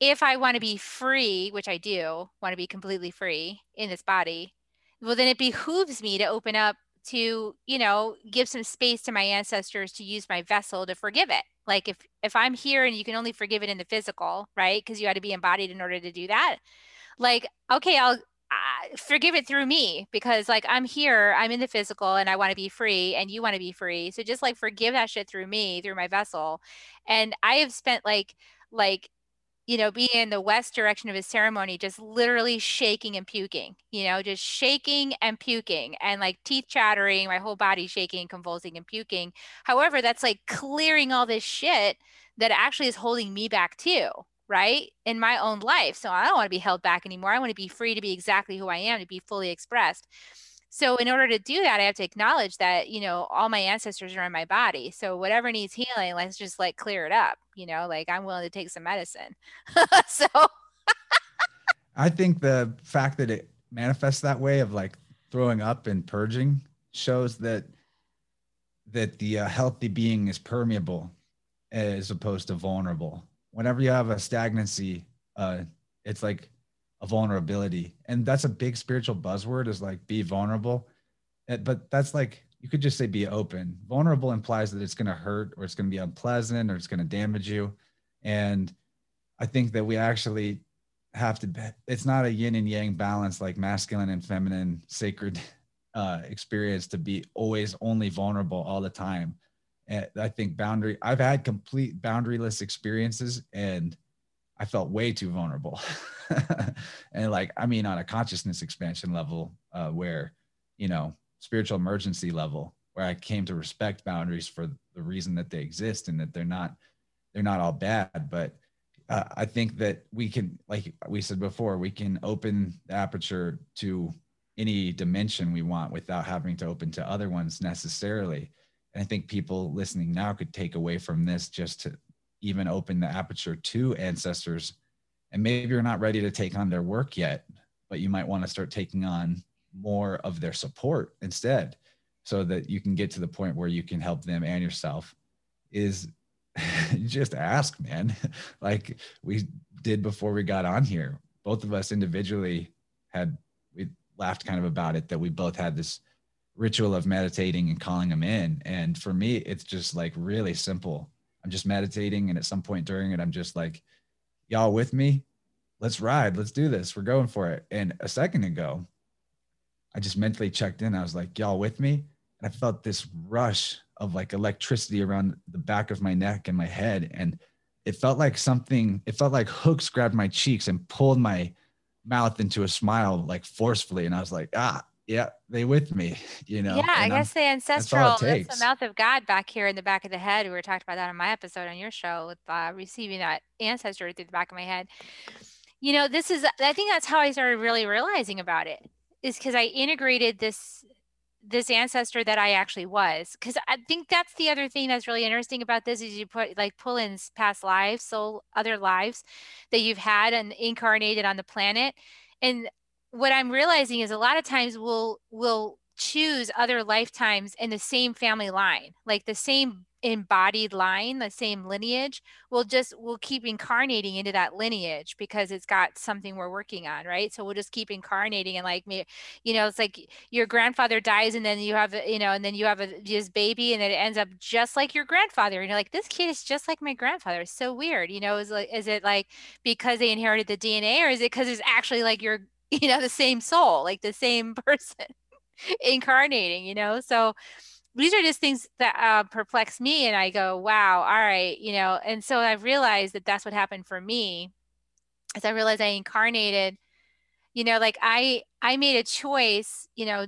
Speaker 1: if I want to be free, which I do want to be completely free in this body, well, then it behooves me to open up to you know give some space to my ancestors to use my vessel to forgive it like if if i'm here and you can only forgive it in the physical right? Because you had to be embodied in order to do that. Like okay i'll uh, forgive it through me because like i'm here i'm in the physical and i want to be free and you want to be free. So just like forgive that shit through me through my vessel. And i have spent like like you know, being in the west direction of his ceremony, just literally shaking and puking, you know, just shaking and puking and like teeth chattering, my whole body shaking, convulsing and puking. However, that's like clearing all this shit that actually is holding me back too, right? In my own life. So I don't want to be held back anymore. I want to be free to be exactly who I am, to be fully expressed. So in order to do that, I have to acknowledge that, you know, all my ancestors are in my body. So whatever needs healing, let's just like clear it up, you know, like I'm willing to take some medicine. [laughs] so
Speaker 2: I think the fact that it manifests that way of like throwing up and purging shows that that the uh, healthy being is permeable as opposed to vulnerable. Whenever you have a stagnancy, uh, it's like vulnerability. And that's a big spiritual buzzword is like be vulnerable. Eh, but that's like you could just say be open. Vulnerable implies that it's going to hurt or it's going to be unpleasant or it's going to damage you. And i think that we actually have to it's not a yin and yang balance like masculine and feminine sacred [laughs] uh, experience to be always only vulnerable all the time. And i think boundary i've had complete boundaryless experiences and I felt way too vulnerable. [laughs] and like, I mean, on a consciousness expansion level, uh, where, you know, spiritual emergency level, where I came to respect boundaries for the reason that they exist and that they're not, they're not all bad. But uh, I think that we can, like we said before, we can open the aperture to any dimension we want without having to open to other ones necessarily. And I think people listening now could take away from this just to even open the aperture to ancestors. And maybe you're not ready to take on their work yet, but you might want to start taking on more of their support instead so that you can get to the point where you can help them and yourself. Is [laughs] just ask man. [laughs] Like we did before we got on here. Both of us individually had we laughed kind of about it that we both had this ritual of meditating and calling them in. And for me it's just like really simple i'm just meditating and at some point during it i'm just like y'all with me? Let's ride. Let's do this. We're going for it. And a second ago i just mentally checked in. I was like y'all with me? And i felt this rush of like electricity around the back of my neck and my head. And it felt like something it felt like hooks grabbed my cheeks and pulled my mouth into a smile like forcefully. And i was like ah yeah they with me [laughs] you know
Speaker 1: yeah i guess the ancestral that's, the mouth of god back here in the back of the head we were talking about that on my episode on your show with uh, receiving that ancestor through the back of my head you know this is i think that's how i started really realizing about it is because i integrated this this ancestor that I actually was. Because I think that's the other thing that's really interesting about this is you put like pull in past lives, soul, other lives that you've had and incarnated on the planet. And what I'm realizing is a lot of times we'll we'll choose other lifetimes in the same family line, like the same embodied line, the same lineage, we'll just we'll keep incarnating into that lineage because it's got something we're working on, right? So we'll just keep incarnating and like me, you know, it's like your grandfather dies and then you have you know, and then you have a this baby and then it ends up just like your grandfather. And you're like, this kid is just like my grandfather. It's so weird. You know, is like is it like because they inherited the DNA or is it because it's actually like your [laughs] you know the same soul like the same [laughs] person incarnating you know? So these are just things that uh, perplex me and i go wow all right you know? And so i've realized that that's what happened for me as i realized i incarnated you know like i i made a choice you know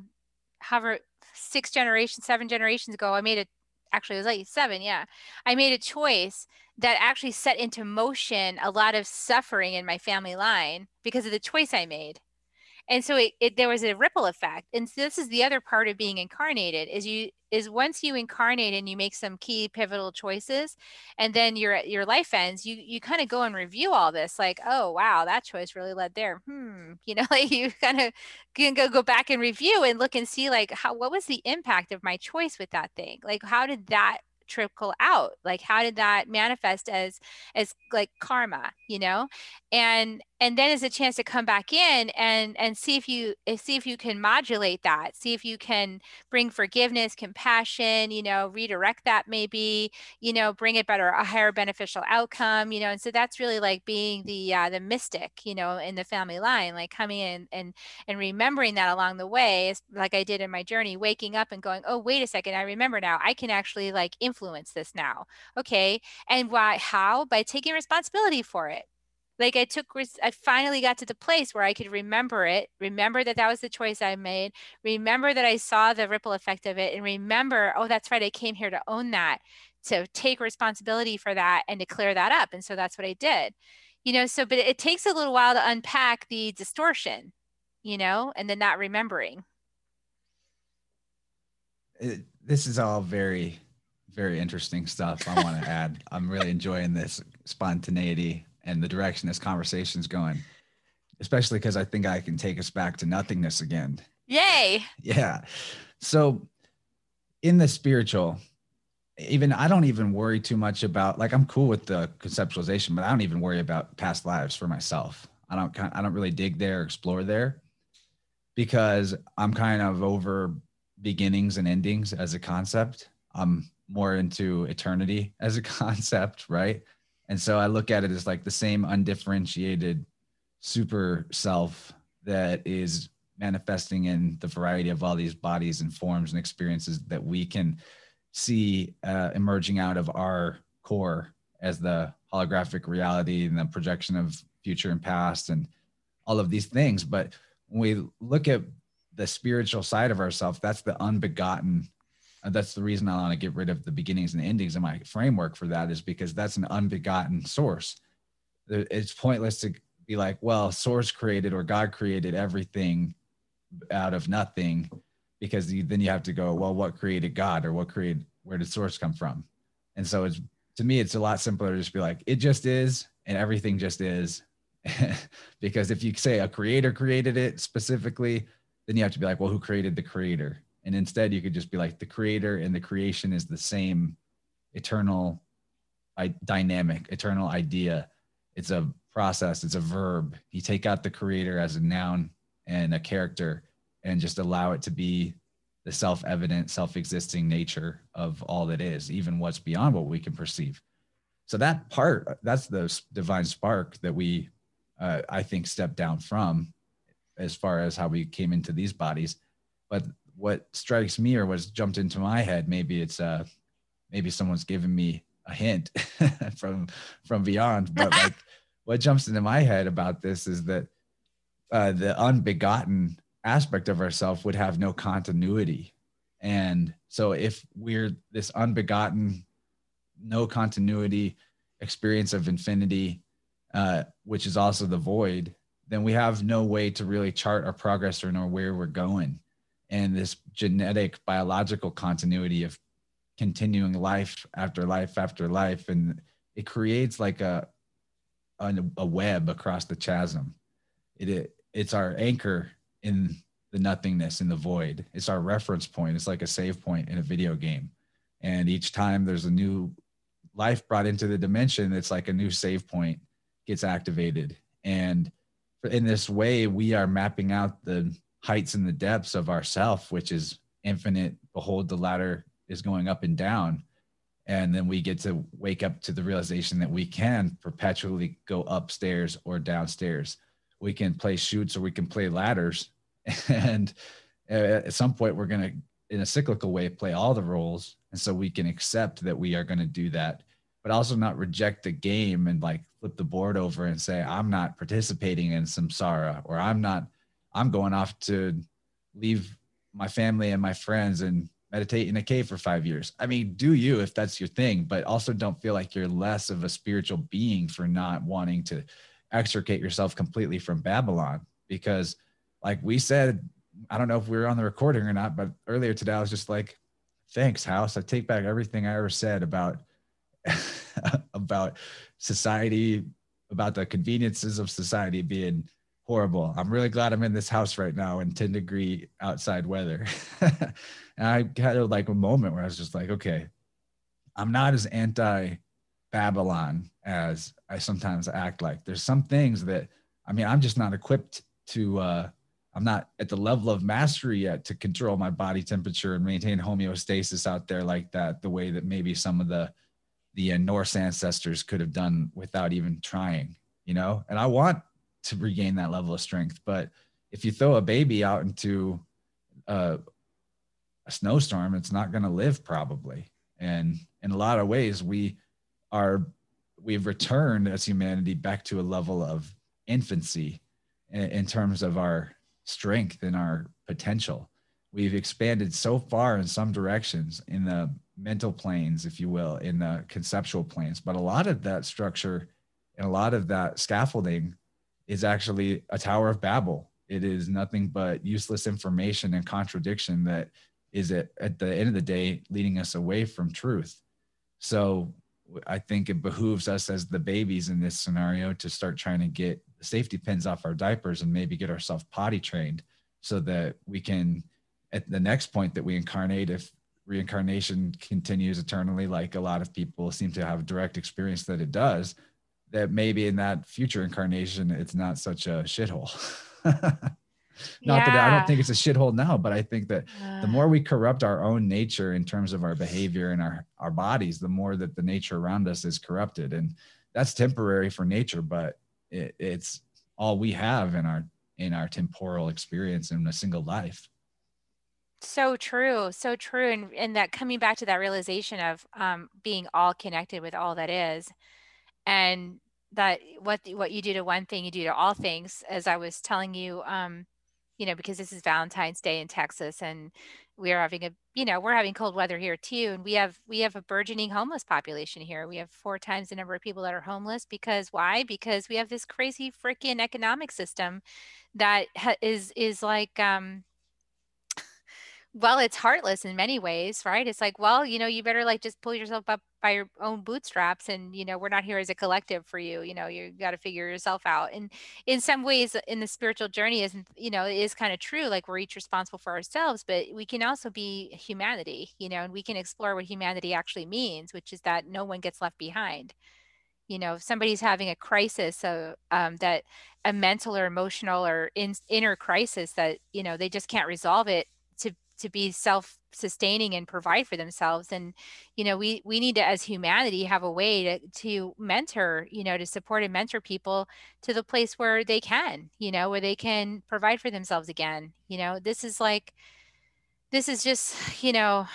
Speaker 1: however six generations seven generations ago i made a actually it was like seven yeah i made a choice that actually set into motion a lot of suffering in my family line because of the choice i made and so it, it, there was a ripple effect and so this is the other part of being incarnated is you is once you incarnate and you make some key pivotal choices and then your your life ends you you kind of go and review all this like oh wow that choice really led there. Hmm [laughs] you know like you kind of can go go back and review and look and see like how what was the impact of my choice with that thing? Like how did that trickle out? Like how did that manifest as as like karma you know? And and then is a chance to come back in and and see if you see if you can modulate that see if you can bring forgiveness compassion you know redirect that maybe you know bring it better a higher beneficial outcome you know and so that's really like being the uh, the mystic you know in the family line like coming in and and remembering that along the way like i did in my journey waking up and going oh wait a second i remember now. I can actually like influence this now. Okay and why how? By taking responsibility for it like I took, I finally got to the place where I could remember it, remember that that was the choice I made, remember that I saw the ripple effect of it, and remember, oh, that's right, I came here to own that, to take responsibility for that and to clear that up. And so that's what I did, you know. So, but it takes a little while to unpack the distortion, you know, and then not remembering.
Speaker 2: It, this is all very, very interesting stuff. I want to add. I'm really enjoying this spontaneity and the direction this conversation is going, especially because I think I can take us back to nothingness again.
Speaker 1: Yay.
Speaker 2: Yeah. So, in the spiritual, even I don't even worry too much about like I'm cool with the conceptualization, but I don't even worry about past lives for myself. I don't I don't really dig there, explore there, because I'm kind of over beginnings and endings as a concept. I'm more into eternity as a [laughs] concept, right? And so I look at it as like the same undifferentiated super self that is manifesting in the variety of all these bodies and forms and experiences that we can see uh, emerging out of our core as the holographic reality and the projection of future and past and all of these things. But when we look at the spiritual side of ourselves, that's the unbegotten Uh, that's the reason I want to get rid of the beginnings and endings in my framework for that is because that's an unbegotten source. It's pointless to be like, well, source created or God created everything out of nothing, because you, then you have to go, well, what created God or what created, where did source come from? And so it's to me, it's a lot simpler to just be like, it just is, and everything just is. [laughs] because if you say a creator created it specifically, then you have to be like, well, who created the creator? And instead, you could just be like, the creator and the creation is the same eternal I, dynamic, eternal idea. It's a process, it's a verb. You take out the creator as a noun and a character and just allow it to be the self evident, self existing nature of all that is, even what's beyond what we can perceive. So, that part, that's the divine spark that we, uh, I think, step down from as far as how we came into these bodies. But what strikes me or what's jumped into my head, maybe it's, uh, maybe someone's given me a hint [laughs] from from beyond but [laughs] like what jumps into my head about this is that uh, the unbegotten aspect of ourself would have no continuity. And so if we're this unbegotten, no continuity experience of infinity, uh, which is also the void, then we have no way to really chart our progress or know where we're going. And this genetic biological continuity of continuing life after life after life, and it creates like a a, a web across the chasm. It, it it's our anchor in the nothingness in the void. It's our reference point. It's like a save point in a video game. And each time there's a new life brought into the dimension, it's like a new save point gets activated. And in this way, we are mapping out the heights and the depths of ourself, which is infinite. Behold, the ladder is going up and down. And then we get to wake up to the realization that we can perpetually go upstairs or downstairs. We can play chutes or we can play ladders [laughs] and at some point we're going to in a cyclical way play all the roles and so we can accept that we are going to do that but also not reject the game and like flip the board over and say i'm not participating in samsara or i'm not i'm going off to leave my family and my friends and meditate in a cave for five years i mean do you if that's your thing but also don't feel like you're less of a spiritual being for not wanting to extricate yourself completely from babylon because like we said, I don't know if we were on the recording or not, but earlier today I was just like, thanks, House. I take back everything I ever said about [laughs] about society, about the conveniences of society being horrible. I'm really glad I'm in this house right now in 10 degree outside weather. [laughs] and I had like a moment where I was just like, okay, I'm not as anti Babylon as I sometimes act like. There's some things that I mean, I'm just not equipped to uh I'm not at the level of mastery yet to control my body temperature and maintain homeostasis out there like that, the way that maybe some of the the uh, Norse ancestors could have done without even trying, you know. And I want to regain that level of strength, but if you throw a baby out into a, a snowstorm, it's not going to live probably. And in a lot of ways, we are we've returned as humanity back to a level of infancy in, in terms of our strength and our potential. We've expanded so far in some directions in the mental planes, if you will, in the conceptual planes. But a lot of that structure and a lot of that scaffolding is actually a Tower of Babel. It is nothing but useless information and contradiction that is at, at the end of the day leading us away from truth. So I think it behooves us as the babies in this scenario to start trying to get safety pins off our diapers and maybe get ourselves potty trained so that we can at the next point that we incarnate if reincarnation continues eternally like a lot of people seem to have direct experience that it does that maybe in that future incarnation it's not such a shithole. [laughs] Not yeah. that i don't think it's a shithole now but i think that uh, the more we corrupt our own nature in terms of our behavior and our our bodies the more that the nature around us is corrupted. And that's temporary for nature but it, it's all we have in our in our temporal experience in a single life.
Speaker 1: So true so true. And and that coming back to that realization of um, being all connected with all that is and that what what you do to one thing you do to all things as i was telling you um you know because this is valentine's day in texas and we are having a you know we're having cold weather here too and we have we have a burgeoning homeless population here. We have four times the number of people that are homeless because why? Because we have this crazy freaking economic system that ha- is is like um well, it's heartless in many ways, right? It's like, well, you know, you better like just pull yourself up by your own bootstraps and, you know, we're not here as a collective for you. You know, you got to figure yourself out. And in some ways in the spiritual journey isn't, you know, it is kind of true like we're each responsible for ourselves, but we can also be humanity, you know, and we can explore what humanity actually means, which is that no one gets left behind you know if somebody's having a crisis so um, that a mental or emotional or in, inner crisis that you know they just can't resolve it to be self sustaining and provide for themselves and you know we we need to as humanity have a way to to mentor you know to support and mentor people to the place where they can you know where they can provide for themselves again you know. This is like this is just [sighs] you know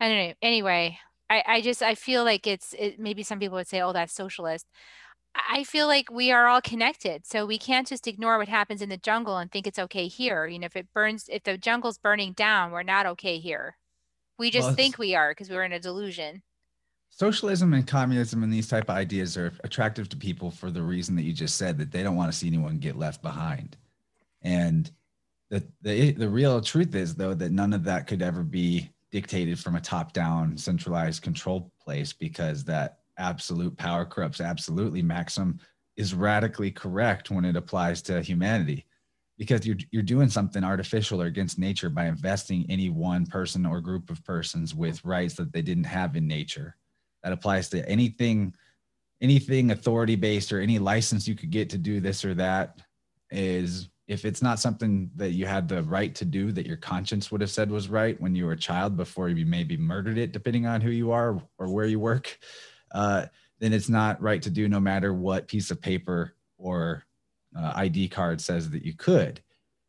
Speaker 1: i don't know anyway i i just i feel like it's it, maybe some people would say oh that's socialist I feel like we are all connected. So we can't just ignore what happens in the jungle and think it's okay here. You know, if it burns, if the jungle's burning down, we're not okay here. We just well, think we are because we're in a delusion.
Speaker 2: Socialism and communism and these type of ideas are attractive to people for the reason that you just said that they don't want to see anyone get left behind. And the the the real truth is though that none of that could ever be dictated from a top down centralized control place because that absolute power corrupts absolutely maxim is radically correct when it applies to humanity. Because you're you're doing something artificial or against nature by investing any one person or group of persons with rights that they didn't have in nature. That applies to anything anything authority based or any license you could get to do this or that is if it's not something that you had the right to do that your conscience would have said was right when you were a child before you maybe murdered it depending on who you are or where you work uh, then it's not right to do no matter what piece of paper or uh, ID card says that you could.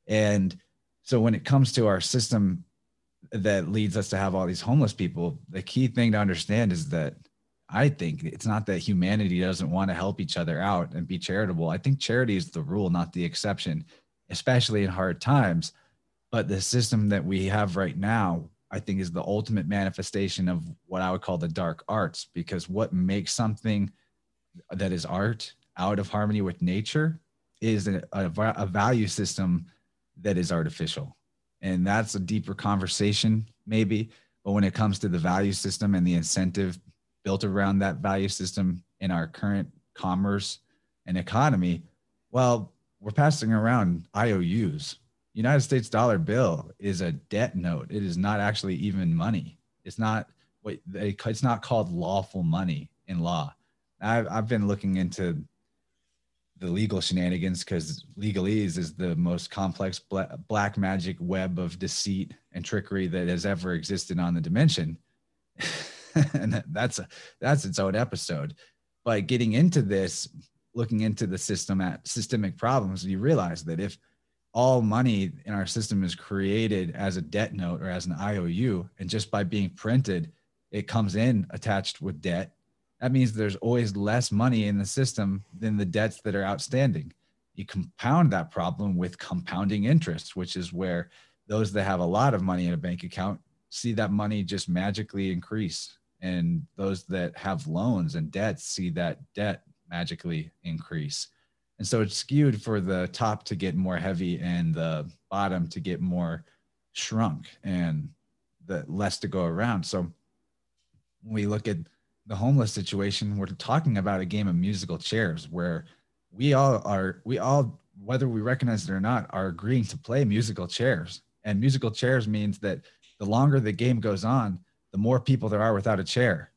Speaker 2: And so when it comes to our system that leads us to have all these homeless people, the key thing to understand is that I think it's not that humanity doesn't want to help each other out and be charitable. I think charity is the rule, not the exception, especially in hard times. But the system that we have right now I think is the ultimate manifestation of what I would call the dark arts, because what makes something that is art out of harmony with nature is a, a, a value system that is artificial. And that's a deeper conversation, maybe. But when it comes to the value system and the incentive built around that value system in our current commerce and economy, well, we're passing around IOUs United States dollar bill is a debt note. It is not actually even money. It's not what they, it's not called lawful money in law. I've, I've been looking into the legal shenanigans because legalese is the most complex black magic web of deceit and trickery that has ever existed on the dimension. [laughs] and that's a, that's its own episode. But getting into this, looking into the system at systemic problems, you realize that if all money in our system is created as a debt note or as an IOU. And just by being printed, it comes in attached with debt. That means there's always less money in the system than the debts that are outstanding. You compound that problem with compounding interest, which is where those that have a lot of money in a bank account see that money just magically increase. And those that have loans and debts see that debt magically increase and so it's skewed for the top to get more heavy and the bottom to get more shrunk and the less to go around. So when we look at the homeless situation, we're talking about a game of musical chairs where we all are, we all, whether we recognize it or not, are agreeing to play musical chairs. And musical chairs means that the longer the game goes on, the more people there are without a chair.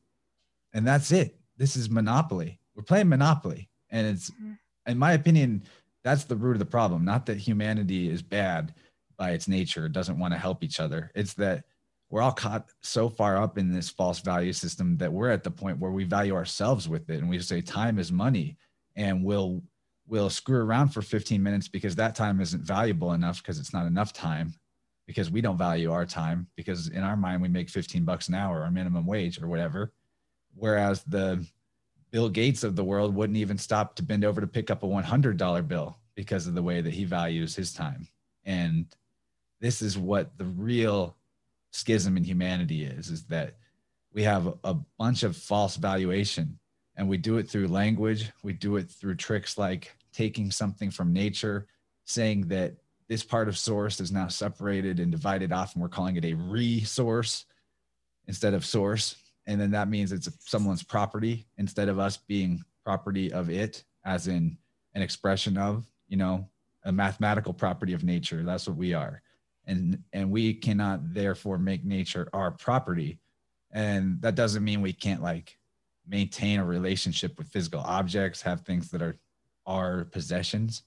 Speaker 2: And that's it. This is Monopoly. We're playing Monopoly. And it's mm-hmm in my opinion, that's the root of the problem. Not that humanity is bad by its nature, doesn't want to help each other. It's that we're all caught so far up in this false value system that we're at the point where we value ourselves with it and we say time is money and we'll we'll screw around for 15 minutes because that time isn't valuable enough because it's not enough time because we don't value our time because in our mind we make 15 bucks an hour or minimum wage or whatever whereas the Bill Gates of the world wouldn't even stop to bend over to pick up a $100 bill because of the way that he values his time. And this is what the real schism in humanity is is that we have a bunch of false valuation and we do it through language we do it through tricks like taking something from nature saying that this part of source is now separated and divided off, and we're calling it a resource instead of source. And then that means it's someone's property instead of us being property of it, as in an expression of, you know, a mathematical property of nature. That's what we are. And and we cannot therefore make nature our property. And that doesn't mean we can't like maintain a relationship with physical objects, have things that are our possessions.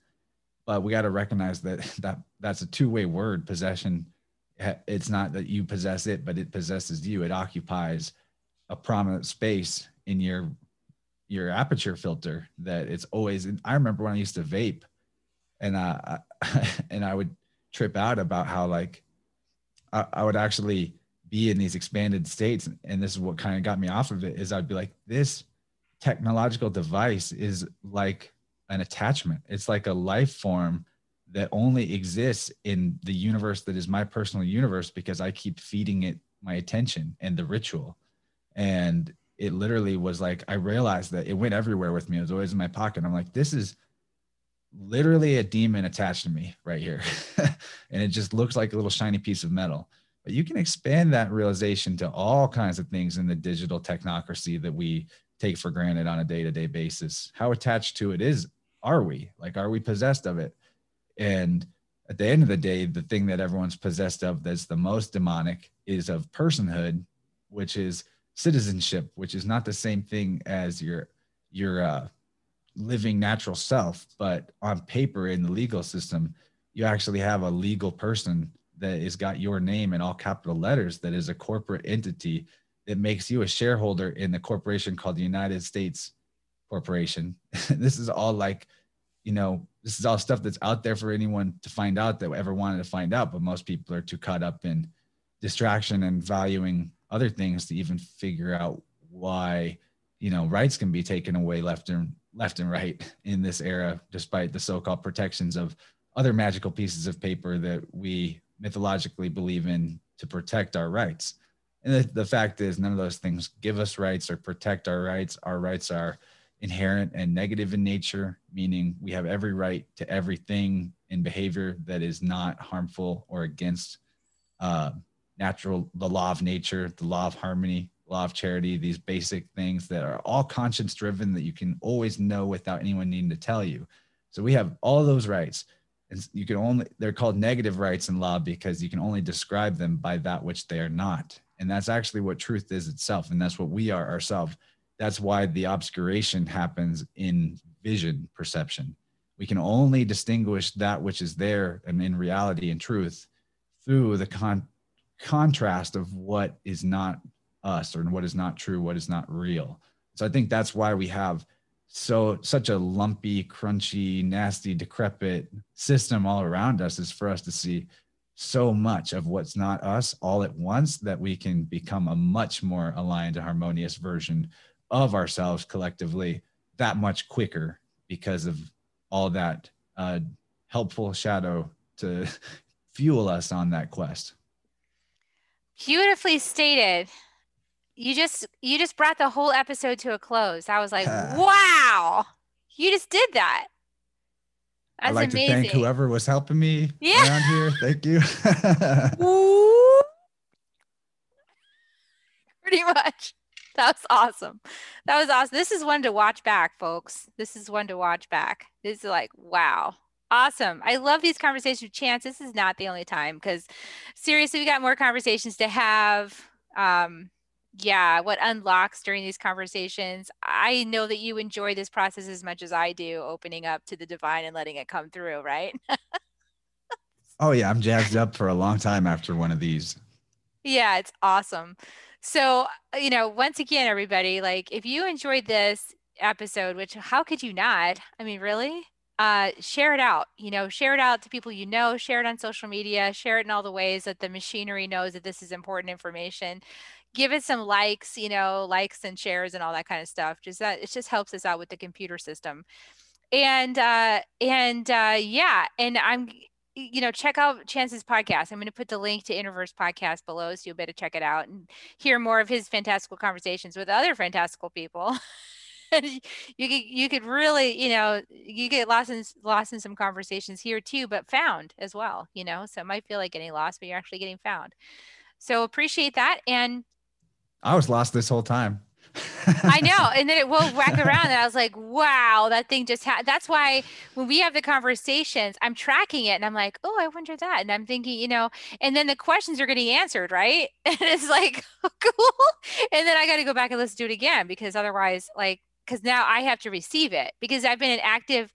Speaker 2: But we got to recognize that [laughs] that that's a two-way word, possession. It's not that you possess it, but it possesses you. It occupies a prominent space in your your aperture filter that it's always i remember when i used to vape and uh [laughs] and i would trip out about how like I, I would actually be in these expanded states and this is what kind of got me off of it is i'd be like this technological device is like an attachment. It's like a life form that only exists in the universe that is my personal universe because i keep feeding it my attention and the ritual and it literally was like I realized that it went everywhere with me. It was always in my pocket. I'm like, this is literally a demon attached to me right here. [laughs] and it just looks like a little shiny piece of metal. But you can expand that realization to all kinds of things in the digital technocracy that we take for granted on a day-to-day basis. How attached to it is are we? Like are we possessed of it? And at the end of the day, the thing that everyone's possessed of that's the most demonic is of personhood, which is citizenship, which is not the same thing as your your uh, living natural self, but on paper in the legal system, you actually have a legal person that has got your name in all capital letters that is a corporate entity that makes you a shareholder in the corporation called the United States Corporation. [laughs] this is all like, you know, this is all stuff that's out there for anyone to find out that ever wanted to find out, but most people are too caught up in distraction and valuing other things to even figure out why you know rights can be taken away left and left and right [laughs] in this era despite the so-called protections of other magical pieces of paper that we mythologically believe in to protect our rights. And the, the fact is none of those things give us rights or protect our rights. Our rights are inherent and negative in nature meaning we have every right to everything in behavior that is not harmful or against uh, natural, the law of nature, the law of harmony, law of charity, these basic things that are all conscience driven that you can always know without anyone needing to tell you. So we have all those rights. And you can only, they're called negative rights in law because you can only describe them by that which they are not. And that's actually what truth is itself. And that's what we are ourselves. That's why the obscuration happens in vision perception. We can only distinguish that which is there and in reality and truth through the con- contrast of what is not us or what is not true, what is not real. So I think that's why we have so such a lumpy, crunchy, nasty, decrepit system all around us is for us to see so much of what's not us all at once that we can become a much more aligned and harmonious version of ourselves collectively that much quicker because of all that uh, helpful shadow to [laughs] fuel us on that quest.
Speaker 1: Beautifully stated. You just you just brought the whole episode to a close. I was like, [sighs] wow, you just did that.
Speaker 2: That's I'd like amazing. to thank whoever was helping me
Speaker 1: yeah.
Speaker 2: around here. Thank you. [laughs] [laughs]
Speaker 1: Pretty much. That was awesome. That was awesome. This is one to watch back, folks. This is one to watch back. This is like, wow. Awesome. I love these conversations with Chance. This is not the only time because seriously, we got more conversations to have. Um, yeah, what unlocks during these conversations. I know that you enjoy this process as much as I do, opening up to the divine and letting it come through, right?
Speaker 2: oh, yeah. I'm jazzed up for a long time after one of these.
Speaker 1: Yeah, it's awesome. So, you know, once again, everybody, like if you enjoyed this episode, which how could you not? I mean, really? Uh, share it out. You know, share it out to people you know, share it on social media, share it in all the ways that the machinery knows that this is important information. Give it some likes, you know, likes and shares and all that kind of stuff. Just that it just helps us out with the computer system. And uh and uh yeah, and I'm you know, check out Chance's podcast. I'm going to put the link to Interverse podcast below so you'll better check it out and hear more of his fantastical conversations with other fantastical people. [laughs] [laughs] you could you could really you know you get lost in lost in some conversations here too but found as well you know so it might feel like getting lost but you're actually getting found so appreciate that and
Speaker 2: i was lost this whole time
Speaker 1: I know. [laughs] And then it will whack around. And I was like, wow, that thing just had. That's why when we have the conversations, I'm tracking it and I'm like, oh, I wonder that. And I'm thinking, you know, and then the questions are getting answered, right? [laughs] And it's like, oh, cool. And then I got to go back and listen to it again because otherwise, like, because now I have to receive it because I've been an active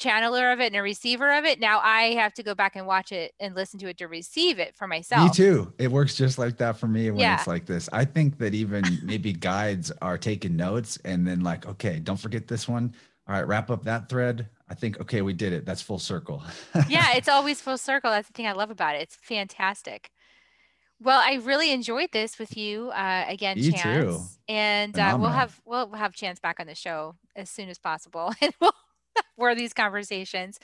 Speaker 1: channeler of it and a receiver of it. Now I have to go back and watch it and listen to it to receive it for myself.
Speaker 2: Me too. It works just like that for me when yeah. it's like this. I think that even maybe guides are taking notes and then like, okay, don't forget this one. All right, wrap up that thread. I think okay, we did it. That's full circle.
Speaker 1: yeah, [laughs] it's always full circle. That's the thing I love about it. It's fantastic. Well, I really enjoyed this with you uh, again,
Speaker 2: you
Speaker 1: Chance.
Speaker 2: Too.
Speaker 1: And uh, we'll have we'll have Chance back on the show as soon as possible, [laughs] and we'll [laughs] for these conversations.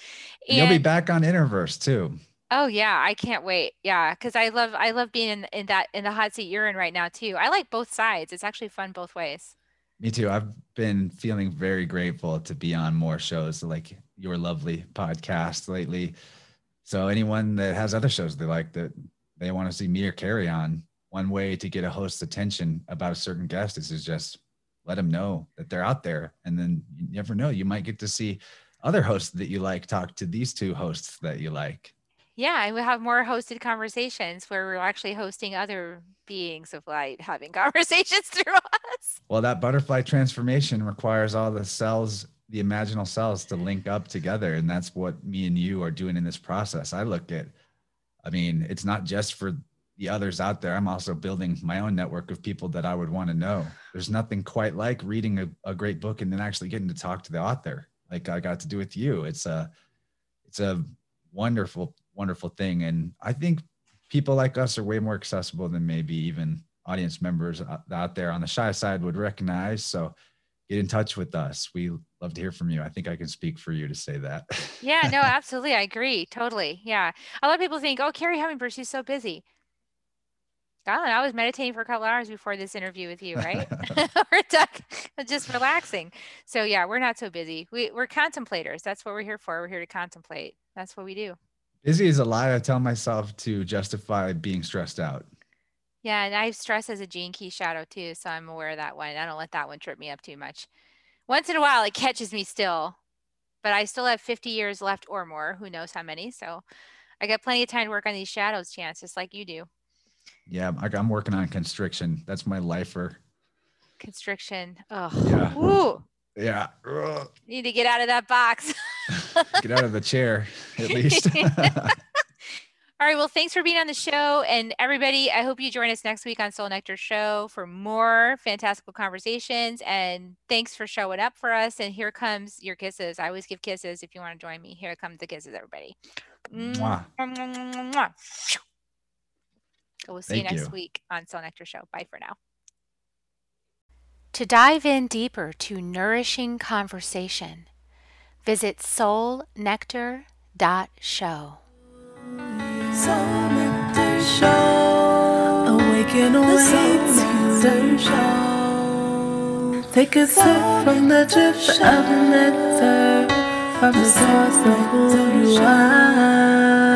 Speaker 2: And, You'll be back on Interverse too.
Speaker 1: Oh yeah, I can't wait. Yeah, because I love I love being in, in that in the hot seat you're in right now too. I like both sides. It's actually fun both ways.
Speaker 2: Me too. I've been feeling very grateful to be on more shows like your lovely podcast lately. So anyone that has other shows they like that they want to see me or carry on, one way to get a host's attention about a certain guest is to just let them know that they're out there. And then you never know, you might get to see other hosts that you like talk to these two hosts that you like.
Speaker 1: Yeah, and we have more hosted conversations where we're actually hosting other beings of light having [laughs] conversations through us.
Speaker 2: Well, that butterfly transformation requires all the cells, the imaginal cells to link up together. And that's what me and you are doing in this process. I look at, I mean, it's not just for the others out there, I'm also building my own network of people that I would want to know. There's nothing quite like reading a, a great book and then actually getting to talk to the author, like I got to do with you. It's a, it's a wonderful, wonderful thing, and I think people like us are way more accessible than maybe even audience members uh, out there on the shy side would recognize. So get in touch with us. We love to hear from you. I think I can speak for you to say that.
Speaker 1: yeah, no, [laughs] absolutely. I agree. Totally. Yeah. A lot of people think, oh, Carrie Hummingbird, she's so busy. Scotland, I was meditating for a couple hours before this interview with you, right? [laughs] [laughs] we're just relaxing. So yeah, we're not so busy. We we're contemplators. That's what we're here for. We're here to contemplate. That's what we do.
Speaker 2: Busy is a lie I tell myself to justify being stressed out.
Speaker 1: Yeah, and I have stress as a gene key shadow too, so I'm aware of that one. I don't let that one trip me up too much. Once in a while, it catches me still, but I still have 50 years left or more. Who knows how many? So I got plenty of time to work on these shadows, chance, just like you do.
Speaker 2: Yeah, I, am working on constriction. That's my lifer.
Speaker 1: Constriction. Oh,
Speaker 2: yeah.
Speaker 1: Woo.
Speaker 2: Yeah.
Speaker 1: You need to get out of that box. [laughs]
Speaker 2: get out of the chair, at [laughs] least. [laughs]
Speaker 1: All right. Well, thanks for being on the show. And everybody, I hope you join us next week on Soul Nectar Show for more fantastical conversations. And thanks for showing up for us. And here comes your kisses. I always give kisses if you want to join me. Here comes the kisses, everybody. Mwah. Mwah. So we'll see Thank you next you. week on Soul Nectar Show. Bye for now. To dive in deeper to nourishing conversation, visit soulnectar.show. Soul Nectar Show. Awaken the show. Take a sip from the drip of nectar from the source of who you are.